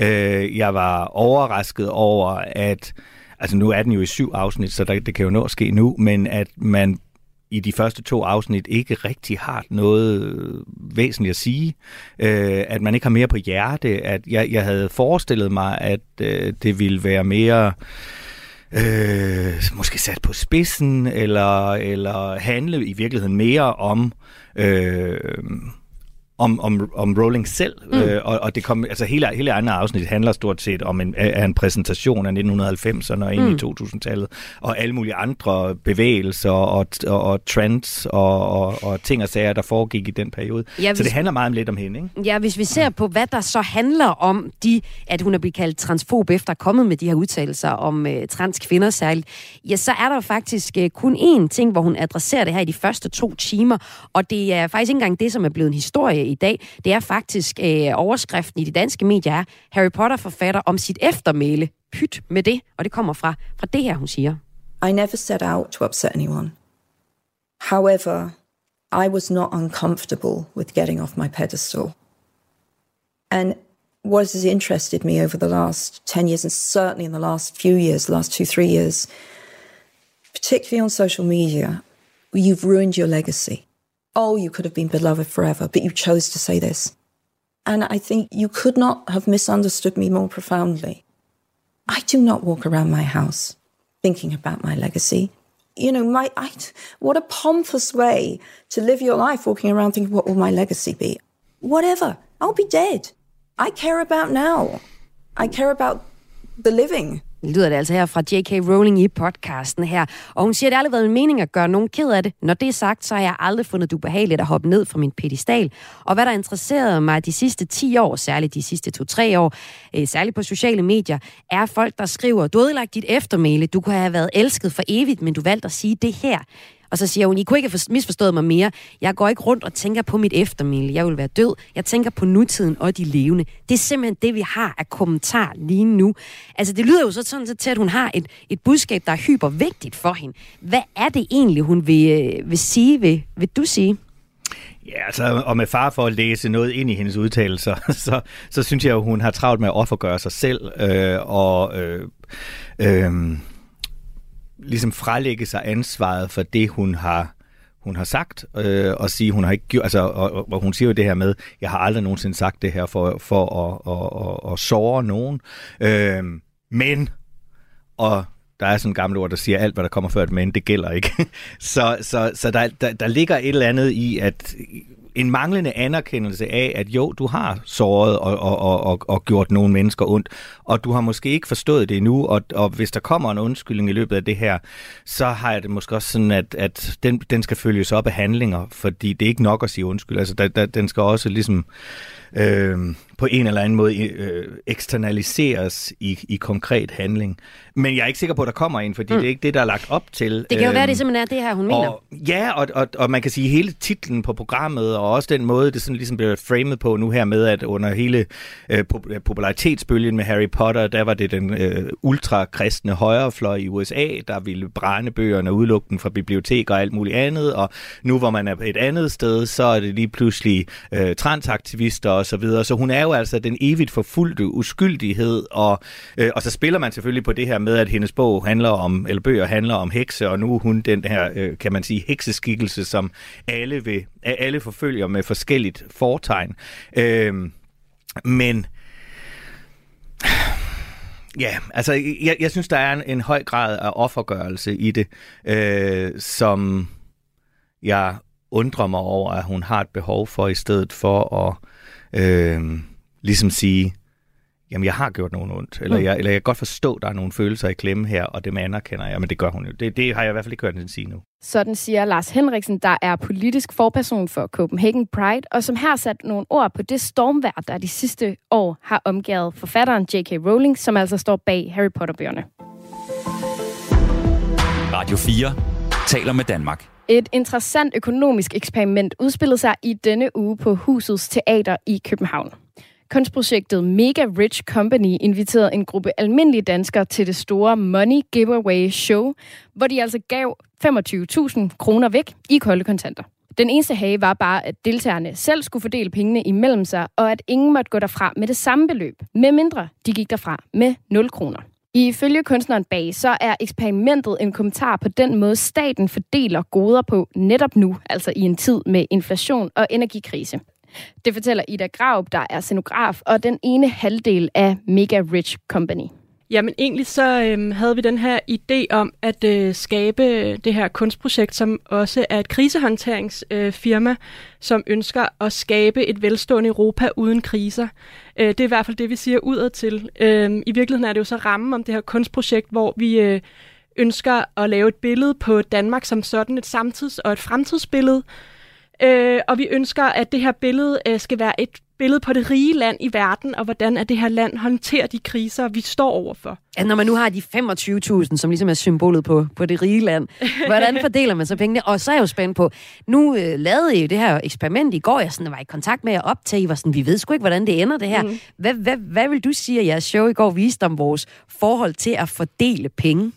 Øh, jeg var overrasket over, at altså nu er den jo i syv afsnit, så der, det kan jo nå at ske nu, men at man i de første to afsnit ikke rigtig har noget øh, væsentligt at sige. Øh, at man ikke har mere på hjerte. At jeg, jeg havde forestillet mig, at øh, det ville være mere øh, måske sat på spidsen, eller, eller handle i virkeligheden mere om... Øh, om, om, om Rowling selv, mm. øh, og, og det kom, altså hele, hele andre afsnit handler stort set om en, af en præsentation af 1990'erne og ind mm. i 2000-tallet, og alle mulige andre bevægelser og, og, og trends og, og, og ting og sager, der foregik i den periode. Ja, hvis, så det handler meget om lidt om hende, ikke? Ja, hvis vi ser på, hvad der så handler om, de, at hun er blevet kaldt transfob efter at komme med de her udtalelser om uh, transkvinder særligt, ja, så er der faktisk uh, kun én ting, hvor hun adresserer det her i de første to timer, og det er faktisk ikke engang det, som er blevet en historie i dag. Det er faktisk øh, overskriften i de danske medier er Harry Potter-forfatter om sit eftermæle. Pyt med det, og det kommer fra, fra det her, hun siger. I never set out to upset anyone. However, I was not uncomfortable with getting off my pedestal. And what has interested me over the last 10 years, and certainly in the last few years, the last two, three years, particularly on social media, you've ruined your legacy. Oh, you could have been beloved forever, but you chose to say this. And I think you could not have misunderstood me more profoundly. I do not walk around my house thinking about my legacy. You know, my I, what a pompous way to live your life walking around thinking, what will my legacy be? Whatever, I'll be dead. I care about now. I care about the living. Lyder det altså her fra J.K. Rowling i podcasten her. Og hun siger, at det aldrig været en mening at gøre nogen ked af det. Når det er sagt, så har jeg aldrig fundet det ubehageligt at hoppe ned fra min pedestal. Og hvad der interesserede mig de sidste 10 år, særligt de sidste 2-3 år, øh, særligt på sociale medier, er folk, der skriver, du har dit eftermæle, du kunne have været elsket for evigt, men du valgte at sige det her. Og så siger hun, I kunne ikke have misforstået mig mere. Jeg går ikke rundt og tænker på mit eftermæle. Jeg vil være død. Jeg tænker på nutiden og de levende. Det er simpelthen det, vi har af kommentar lige nu. Altså, det lyder jo så sådan til, at hun har et, et budskab, der er hyper vigtigt for hende. Hvad er det egentlig, hun vil, øh, vil sige? Vil, vil du sige? Ja, altså, og med far for at læse noget ind i hendes udtalelser, [laughs] så, så synes jeg jo, hun har travlt med at offergøre sig selv, øh, og øh, øh, ligesom frelægge sig ansvaret for det, hun har hun har sagt, øh, og sige, hun har ikke gjort, altså, og, og, og hun siger jo det her med, jeg har aldrig nogensinde sagt det her for, for at, at, at, at såre nogen. Øh, men, og der er sådan en gammel ord, der siger, alt hvad der kommer før et men, det gælder ikke. [laughs] så så, så der, der, der ligger et eller andet i, at en manglende anerkendelse af, at jo, du har såret og, og, og, og, og gjort nogle mennesker ondt, og du har måske ikke forstået det endnu, og, og hvis der kommer en undskyldning i løbet af det her, så har jeg det måske også sådan, at, at den, den skal følges op af handlinger, fordi det er ikke nok at sige undskyld. Altså, der, der, den skal også ligesom øh, på en eller anden måde øh, eksternaliseres i, i konkret handling. Men jeg er ikke sikker på, at der kommer en, fordi mm. det er ikke det, der er lagt op til. Det kan jo øhm, være, det simpelthen er det her, hun mener. Og, ja, og, og, og man kan sige, hele titlen på programmet, og også den måde, det sådan ligesom bliver framet på nu her med, at under hele øh, popularitetsbølgen med Harry Potter, der var det den øh, ultrakristne højrefløj i USA, der ville brænde bøgerne og udelukke dem fra biblioteker og alt muligt andet, og nu hvor man er et andet sted, så er det lige pludselig øh, transaktivister og så videre. Så hun er jo altså den evigt forfulgte uskyldighed, og, øh, og så spiller man selvfølgelig på det her med, at hendes bog handler om, eller bøger handler om hekse, og nu er hun den her, øh, kan man sige, hekseskikkelse, som alle, vil, alle forfølger med forskelligt fortegn. Øh, men Ja, altså jeg, jeg synes, der er en, en høj grad af offergørelse i det, øh, som jeg undrer mig over, at hun har et behov for, i stedet for at øh, ligesom sige, jamen jeg har gjort nogen ondt, eller, mm. jeg, eller jeg kan godt forstå, at der er nogle følelser i klemme her, og det anerkender jeg, men det gør hun jo. Det, det har jeg i hvert fald ikke hørt hende sige nu. Sådan siger Lars Henriksen, der er politisk forperson for Copenhagen Pride, og som har sat nogle ord på det stormvær, der de sidste år har omgivet forfatteren J.K. Rowling, som altså står bag Harry Potter-bøgerne. Radio 4 taler med Danmark. Et interessant økonomisk eksperiment udspillede sig i denne uge på Husets Teater i København. Kunstprojektet Mega Rich Company inviterede en gruppe almindelige danskere til det store Money Giveaway Show, hvor de altså gav 25.000 kroner væk i kolde kontanter. Den eneste hage var bare, at deltagerne selv skulle fordele pengene imellem sig, og at ingen måtte gå derfra med det samme beløb, med mindre de gik derfra med 0 kroner. Ifølge kunstneren bag, så er eksperimentet en kommentar på den måde, staten fordeler goder på netop nu, altså i en tid med inflation og energikrise. Det fortæller Ida Graup, der er scenograf og den ene halvdel af Mega Rich Company. Jamen egentlig så øhm, havde vi den her idé om at øh, skabe det her kunstprojekt, som også er et krisehåndteringsfirma, øh, som ønsker at skabe et velstående Europa uden kriser. Øh, det er i hvert fald det, vi siger udad til. Øh, I virkeligheden er det jo så rammen om det her kunstprojekt, hvor vi øh, ønsker at lave et billede på Danmark som sådan, et samtids- og et fremtidsbillede, Øh, og vi ønsker, at det her billede øh, skal være et billede på det rige land i verden, og hvordan at det her land håndterer de kriser, vi står overfor. Ja, når man nu har de 25.000, som ligesom er symbolet på, på det rige land, hvordan [laughs] fordeler man så pengene? Og så er jeg jo spændt på, nu øh, lavede I jo det her eksperiment i går, jeg sådan, var i kontakt med jer op til, I var sådan, vi ved sgu ikke, hvordan det ender det her. Mm. Hvad, hvad, hvad vil du sige, at jeres show i går viste om vores forhold til at fordele penge?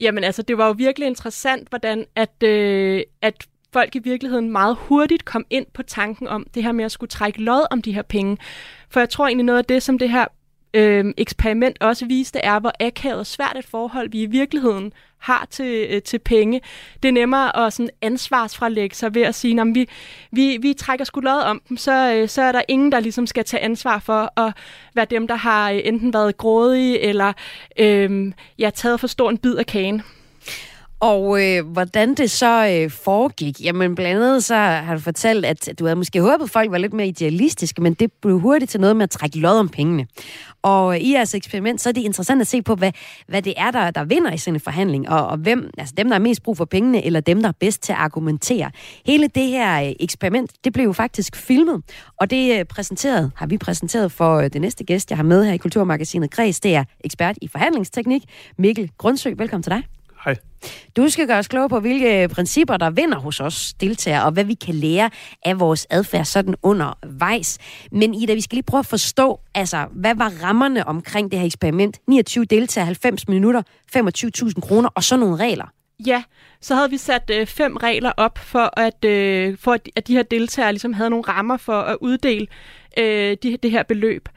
Jamen altså, det var jo virkelig interessant, hvordan at, øh, at folk i virkeligheden meget hurtigt kom ind på tanken om det her med at skulle trække lod om de her penge. For jeg tror egentlig noget af det, som det her øh, eksperiment også viste, er, hvor akavet og svært et forhold vi i virkeligheden har til, øh, til penge. Det er nemmere at sådan ansvarsfralægge sig ved at sige, at vi, vi, vi trækker sgu lod om dem, så, øh, så er der ingen, der ligesom skal tage ansvar for at være dem, der har øh, enten været grådige eller øh, ja, taget for stor en bid af kagen. Og øh, hvordan det så øh, foregik, jamen blandt andet så har du fortalt, at du havde måske håbet, at folk var lidt mere idealistiske, men det blev hurtigt til noget med at trække lod om pengene. Og øh, i jeres eksperiment, så er det interessant at se på, hvad, hvad det er, der, der vinder i sådan en forhandling, og, og hvem, altså dem, der har mest brug for pengene, eller dem, der er bedst til at argumentere. Hele det her øh, eksperiment, det blev jo faktisk filmet, og det øh, præsenteret, har vi præsenteret for øh, det næste gæst, jeg har med her i Kulturmagasinet Kreds. Det er ekspert i forhandlingsteknik, Mikkel Grundsø. Velkommen til dig. Hej. Du skal gøre os klogere på, hvilke principper, der vinder hos os deltagere, og hvad vi kan lære af vores adfærd sådan undervejs. Men Ida, vi skal lige prøve at forstå, altså, hvad var rammerne omkring det her eksperiment? 29 deltagere, 90 minutter, 25.000 kroner og så nogle regler. Ja, så havde vi sat øh, fem regler op for, at, øh, for at, at de her deltagere ligesom havde nogle rammer for at uddele øh, de, det her beløb.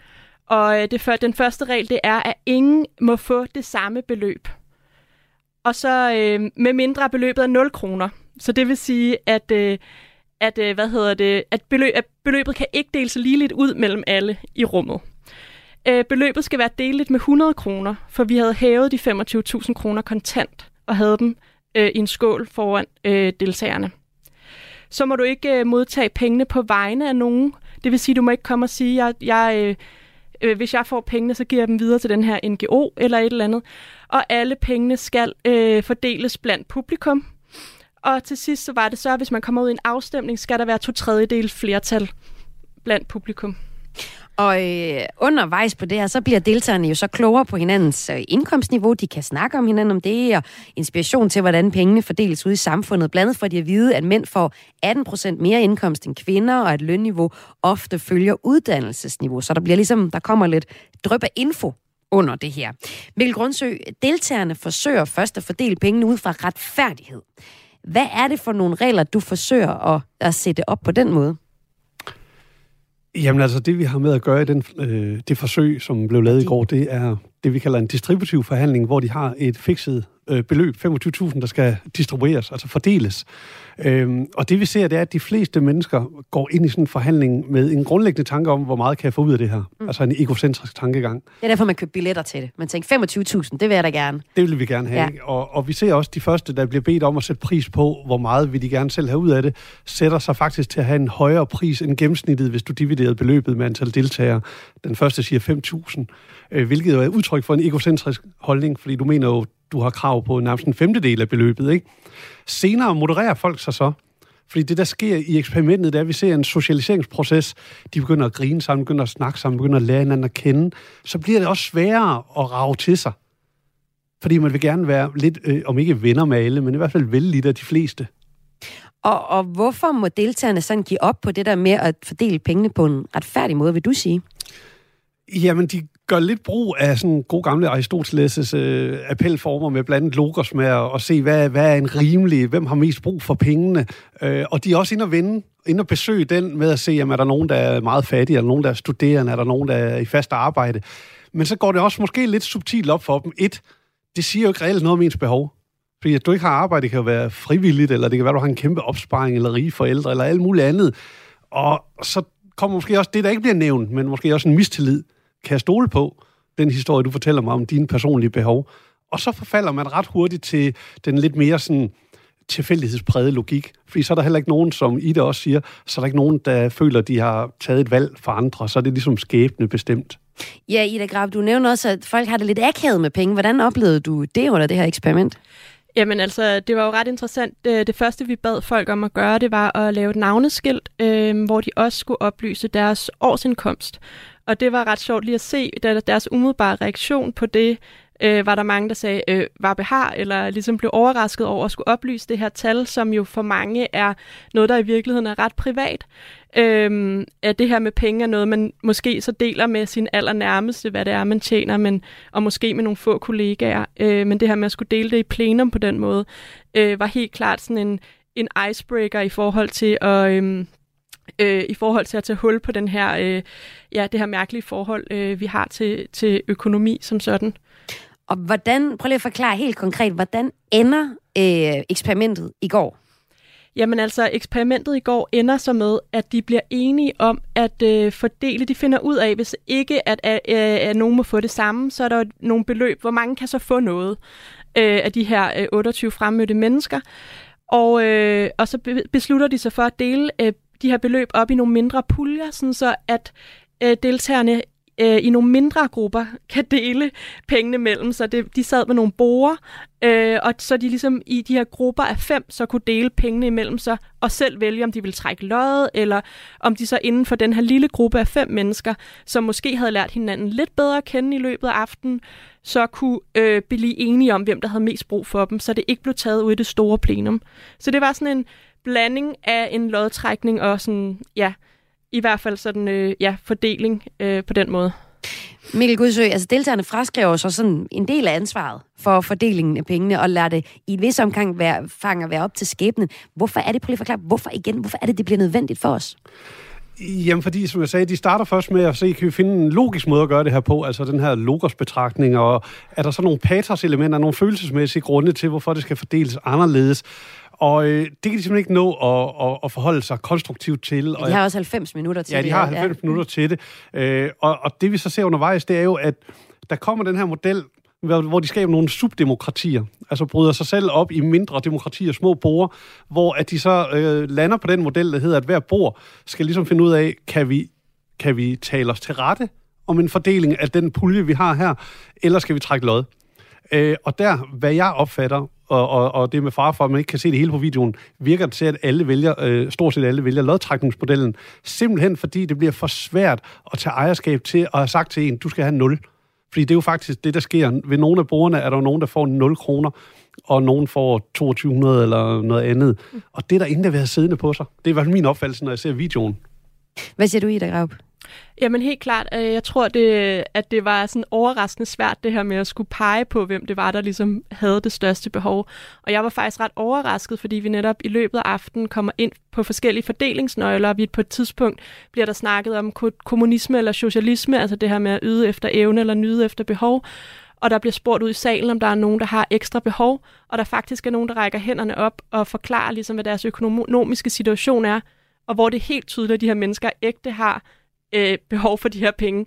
Og øh, det, for, den første regel, det er, at ingen må få det samme beløb og så øh, med mindre beløbet er 0 kroner. Så det vil sige, at, øh, at, øh, hvad hedder det, at, beløb, at beløbet kan ikke deles ligeligt ud mellem alle i rummet. Øh, beløbet skal være delt med 100 kroner, for vi havde hævet de 25.000 kroner kontant og havde dem øh, i en skål foran øh, deltagerne. Så må du ikke øh, modtage pengene på vegne af nogen. Det vil sige, du må ikke komme og sige, at jeg, jeg øh, øh, hvis jeg får pengene, så giver jeg dem videre til den her NGO eller et eller andet. Og alle pengene skal øh, fordeles blandt publikum. Og til sidst så var det så, at hvis man kommer ud i en afstemning, skal der være to tredjedel flertal blandt publikum. Og øh, undervejs på det her, så bliver deltagerne jo så klogere på hinandens øh, indkomstniveau. De kan snakke om hinanden om det, og inspiration til, hvordan pengene fordeles ud i samfundet. Blandt andet for de at vide, at mænd får 18 procent mere indkomst end kvinder, og at lønniveau ofte følger uddannelsesniveau. Så der bliver ligesom, der kommer lidt drøb af info under det her. Mikkel Grundsø, deltagerne forsøger først at fordele pengene ud fra retfærdighed. Hvad er det for nogle regler, du forsøger at, at sætte op på den måde? Jamen altså, det vi har med at gøre i den, øh, det forsøg, som blev lavet i går, det er det, vi kalder en distributiv forhandling, hvor de har et fikset øh, beløb, 25.000, der skal distribueres, altså fordeles. Øhm, og det vi ser, det er, at de fleste mennesker går ind i sådan en forhandling med en grundlæggende tanke om, hvor meget kan jeg få ud af det her. Mm. Altså en egocentrisk tankegang. Det er derfor, man køber billetter til det. Man tænker 25.000, det vil jeg da gerne. Det vil vi gerne have. Ja. Og, og vi ser også de første, der bliver bedt om at sætte pris på, hvor meget vil de gerne selv have ud af det, sætter sig faktisk til at have en højere pris end gennemsnittet, hvis du dividerede beløbet med antal deltagere. Den første siger 5.000, øh, hvilket jo er udtryk for en egocentrisk holdning, fordi du mener jo, du har krav på nærmest en femtedel af beløbet. Ikke? Senere modererer folk sig så, fordi det, der sker i eksperimentet, det er, at vi ser en socialiseringsproces. De begynder at grine sammen, begynder at snakke sammen, begynder at lære hinanden at kende. Så bliver det også sværere at rave til sig. Fordi man vil gerne være lidt, øh, om ikke venner med alle, men i hvert fald vældig af de fleste. Og, og hvorfor må deltagerne sådan give op på det der med at fordele pengene på en retfærdig måde, vil du sige? Jamen, de gør lidt brug af sådan god gamle Aristoteles' øh, appelformer med blandt andet logos med at, at se, hvad, hvad er en rimelig, hvem har mest brug for pengene. Øh, og de er også inde og vende, inde og besøge den med at se, om er der nogen, der er meget fattige, er der nogen, der er studerende, er der nogen, der er i fast arbejde. Men så går det også måske lidt subtilt op for dem. Et, det siger jo ikke reelt noget om ens behov. Fordi at du ikke har arbejde, det kan jo være frivilligt, eller det kan være, at du har en kæmpe opsparing, eller rige forældre, eller alt muligt andet. Og så kommer måske også det, der ikke bliver nævnt, men måske også en mistillid kan jeg stole på den historie, du fortæller mig om dine personlige behov? Og så forfalder man ret hurtigt til den lidt mere sådan tilfældighedspræget logik. Fordi så er der heller ikke nogen, som Ida også siger, så er der ikke nogen, der føler, at de har taget et valg for andre. Så er det ligesom skæbne bestemt. Ja, Ida Grab, du nævner også, at folk har det lidt akavet med penge. Hvordan oplevede du det under det her eksperiment? Jamen altså, det var jo ret interessant. Det første, vi bad folk om at gøre, det var at lave et navneskilt, øh, hvor de også skulle oplyse deres årsindkomst. Og det var ret sjovt lige at se deres umiddelbare reaktion på det. Øh, var der mange, der sagde, øh, var behar, eller ligesom blev overrasket over at skulle oplyse det her tal, som jo for mange er noget, der i virkeligheden er ret privat. Øh, at det her med penge er noget, man måske så deler med sin allernærmeste, hvad det er, man tjener, men, og måske med nogle få kollegaer. Øh, men det her med at skulle dele det i plenum på den måde, øh, var helt klart sådan en, en icebreaker i forhold til at... Øh, øh, i forhold til at tage hul på den her, øh, ja, det her mærkelige forhold, øh, vi har til, til økonomi som sådan. Og hvordan, prøv lige at forklare helt konkret, hvordan ender øh, eksperimentet i går? Jamen altså, eksperimentet i går ender så med, at de bliver enige om at øh, fordele. De finder ud af, hvis ikke at, at, at, at nogen må få det samme, så er der nogle beløb, hvor mange kan så få noget. øh, af de her øh, 28 fremmødte mennesker. Og, øh, og så be- beslutter de sig for at dele øh, de her beløb op i nogle mindre puljer, sådan så at øh, deltagerne øh, i nogle mindre grupper [laughs] kan dele pengene mellem sig. Det, de sad med nogle borer, øh, og så de ligesom i de her grupper af fem, så kunne dele pengene imellem sig, og selv vælge, om de ville trække løjet, eller om de så inden for den her lille gruppe af fem mennesker, som måske havde lært hinanden lidt bedre at kende i løbet af aftenen, så kunne øh, blive enige om, hvem der havde mest brug for dem, så det ikke blev taget ud i det store plenum. Så det var sådan en blanding af en lodtrækning og sådan, ja, i hvert fald sådan, øh, ja, fordeling øh, på den måde. Mikkel Gudsø, altså deltagerne fraskriver så sådan en del af ansvaret for fordelingen af pengene, og lader det i et vis omgang være, fang at være op til skæbnen. Hvorfor er det, prøv lige forklare, hvorfor igen, hvorfor er det, det bliver nødvendigt for os? Jamen, fordi, som jeg sagde, de starter først med at se, kan vi finde en logisk måde at gøre det her på, altså den her logos-betragtning, og er der så nogle patos-elementer, nogle følelsesmæssige grunde til, hvorfor det skal fordeles anderledes? Og øh, det kan de simpelthen ikke nå at, at, at forholde sig konstruktivt til. Og de har også 90 minutter til det. Ja, de har 90 ja. minutter til det. Øh, og, og det vi så ser undervejs, det er jo, at der kommer den her model, hvor de skaber nogle subdemokratier, altså bryder sig selv op i mindre demokratier, små borger, hvor at de så øh, lander på den model, der hedder, at hver bor skal ligesom finde ud af, kan vi, kan vi tale os til rette om en fordeling af den pulje, vi har her, eller skal vi trække lod? Øh, og der, hvad jeg opfatter, og, og, og det med far for, at man ikke kan se det hele på videoen, virker det til, at alle vælger, øh, stort set alle vælger lodtrækningsmodellen, simpelthen fordi det bliver for svært at tage ejerskab til at have sagt til en, du skal have 0. Fordi det er jo faktisk det, der sker. Ved nogle af brugerne er der jo nogen, der får 0 kroner, og nogen får 2200 eller noget andet. Og det er der ingen, der vil have siddende på sig. Det er i hvert fald min opfattelse, når jeg ser videoen. Hvad siger du, Ida Graup? Jamen helt klart. Øh, jeg tror, det, at det var sådan overraskende svært, det her med at skulle pege på, hvem det var, der ligesom havde det største behov. Og jeg var faktisk ret overrasket, fordi vi netop i løbet af aftenen kommer ind på forskellige fordelingsnøgler, og vi på et tidspunkt bliver der snakket om kommunisme eller socialisme, altså det her med at yde efter evne eller nyde efter behov og der bliver spurgt ud i salen, om der er nogen, der har ekstra behov, og der faktisk er nogen, der rækker hænderne op og forklarer, ligesom, hvad deres økonomiske situation er, og hvor det er helt tydeligt, at de her mennesker ægte har øh, behov for de her penge.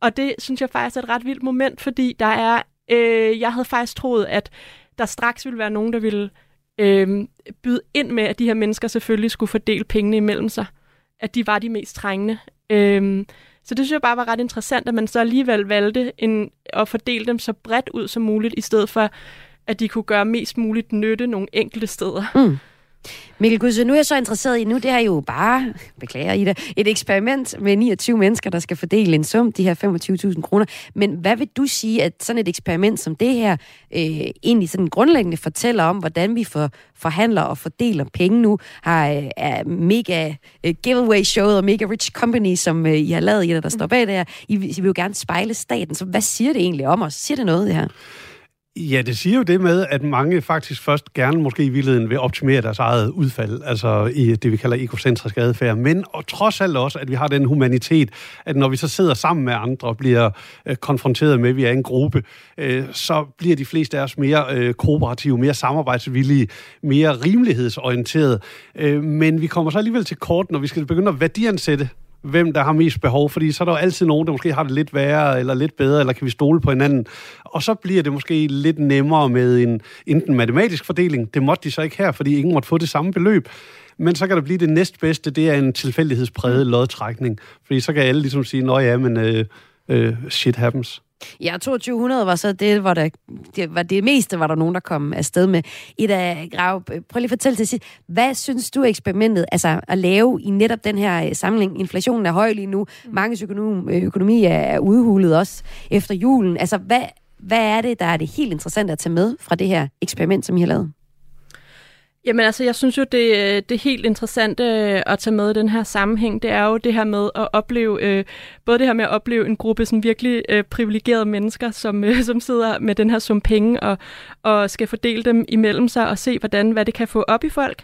Og det synes jeg faktisk er et ret vildt moment, fordi der er, øh, jeg havde faktisk troet, at der straks ville være nogen, der ville øh, byde ind med, at de her mennesker selvfølgelig skulle fordele pengene imellem sig. At de var de mest trængende. Øh, så det synes jeg bare var ret interessant, at man så alligevel valgte en, at fordele dem så bredt ud som muligt, i stedet for, at de kunne gøre mest muligt nytte nogle enkelte steder. Mm. Mikkel Gudse, nu er jeg så interesseret i, nu det er jo bare, beklager I det, et eksperiment med 29 mennesker, der skal fordele en sum, de her 25.000 kroner. Men hvad vil du sige, at sådan et eksperiment som det her øh, egentlig sådan grundlæggende fortæller om, hvordan vi for, forhandler og fordeler penge nu, har øh, er mega øh, giveaway-showet og mega rich company, som øh, I har lavet, I der står bag det her. I, I vil jo gerne spejle staten, så hvad siger det egentlig om os? Siger det noget, det her? Ja, det siger jo det med, at mange faktisk først gerne måske i virkeligheden vil optimere deres eget udfald, altså i det, vi kalder egocentrisk adfærd, men og trods alt også, at vi har den humanitet, at når vi så sidder sammen med andre og bliver øh, konfronteret med, at vi er en gruppe, øh, så bliver de fleste af os mere øh, kooperative, mere samarbejdsvillige, mere rimelighedsorienterede, øh, men vi kommer så alligevel til kort, når vi skal begynde at værdiansætte hvem der har mest behov, fordi så er der jo altid nogen, der måske har det lidt værre, eller lidt bedre, eller kan vi stole på hinanden. Og så bliver det måske lidt nemmere med en enten matematisk fordeling, det måtte de så ikke her, fordi ingen måtte få det samme beløb, men så kan det blive det næstbedste, det er en tilfældighedspræget lodtrækning, fordi så kan alle ligesom sige, nå ja, men øh, øh, shit happens. Ja, 2200 var så det, hvor der, det var det meste, var der nogen, der kom afsted med. Ida Grav, prøv lige at fortælle til sidst, hvad synes du eksperimentet, altså at lave i netop den her øh, samling? Inflationen er høj lige nu, mange økonom, øh, økonomi er udhulet også efter julen. Altså, hvad, hvad er det, der er det helt interessante at tage med fra det her eksperiment, som I har lavet? Jamen altså, jeg synes jo, det, øh, det helt interessante øh, at tage med i den her sammenhæng, det er jo det her med at opleve, øh, både det her med at opleve en gruppe sådan virkelig øh, privilegerede mennesker, som, øh, som sidder med den her sum penge og, og skal fordele dem imellem sig og se, hvordan, hvad det kan få op i folk.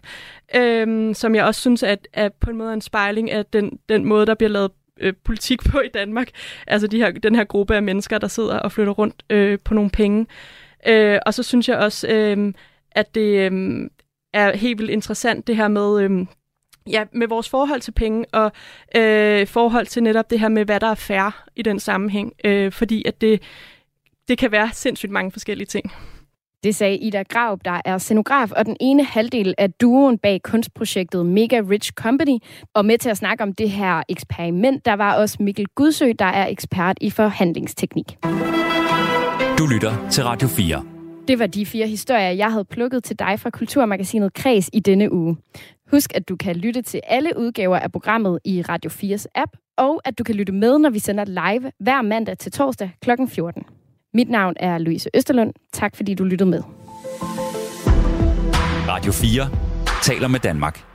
Øh, som jeg også synes at, at på en måde en spejling af den, den måde, der bliver lavet øh, politik på i Danmark. Altså de her, den her gruppe af mennesker, der sidder og flytter rundt øh, på nogle penge. Øh, og så synes jeg også, øh, at det, øh, er helt vildt interessant, det her med, øhm, ja, med vores forhold til penge, og øh, forhold til netop det her med, hvad der er fair i den sammenhæng, øh, fordi at det, det kan være sindssygt mange forskellige ting. Det sagde Ida Graup, der er scenograf og den ene halvdel af duoen bag kunstprojektet Mega Rich Company. Og med til at snakke om det her eksperiment, der var også Mikkel Gudsø, der er ekspert i forhandlingsteknik. Du lytter til Radio 4. Det var de fire historier, jeg havde plukket til dig fra Kulturmagasinet Kreds i denne uge. Husk, at du kan lytte til alle udgaver af programmet i Radio 4's app, og at du kan lytte med, når vi sender live hver mandag til torsdag kl. 14. Mit navn er Louise Østerlund. Tak fordi du lyttede med. Radio 4 taler med Danmark.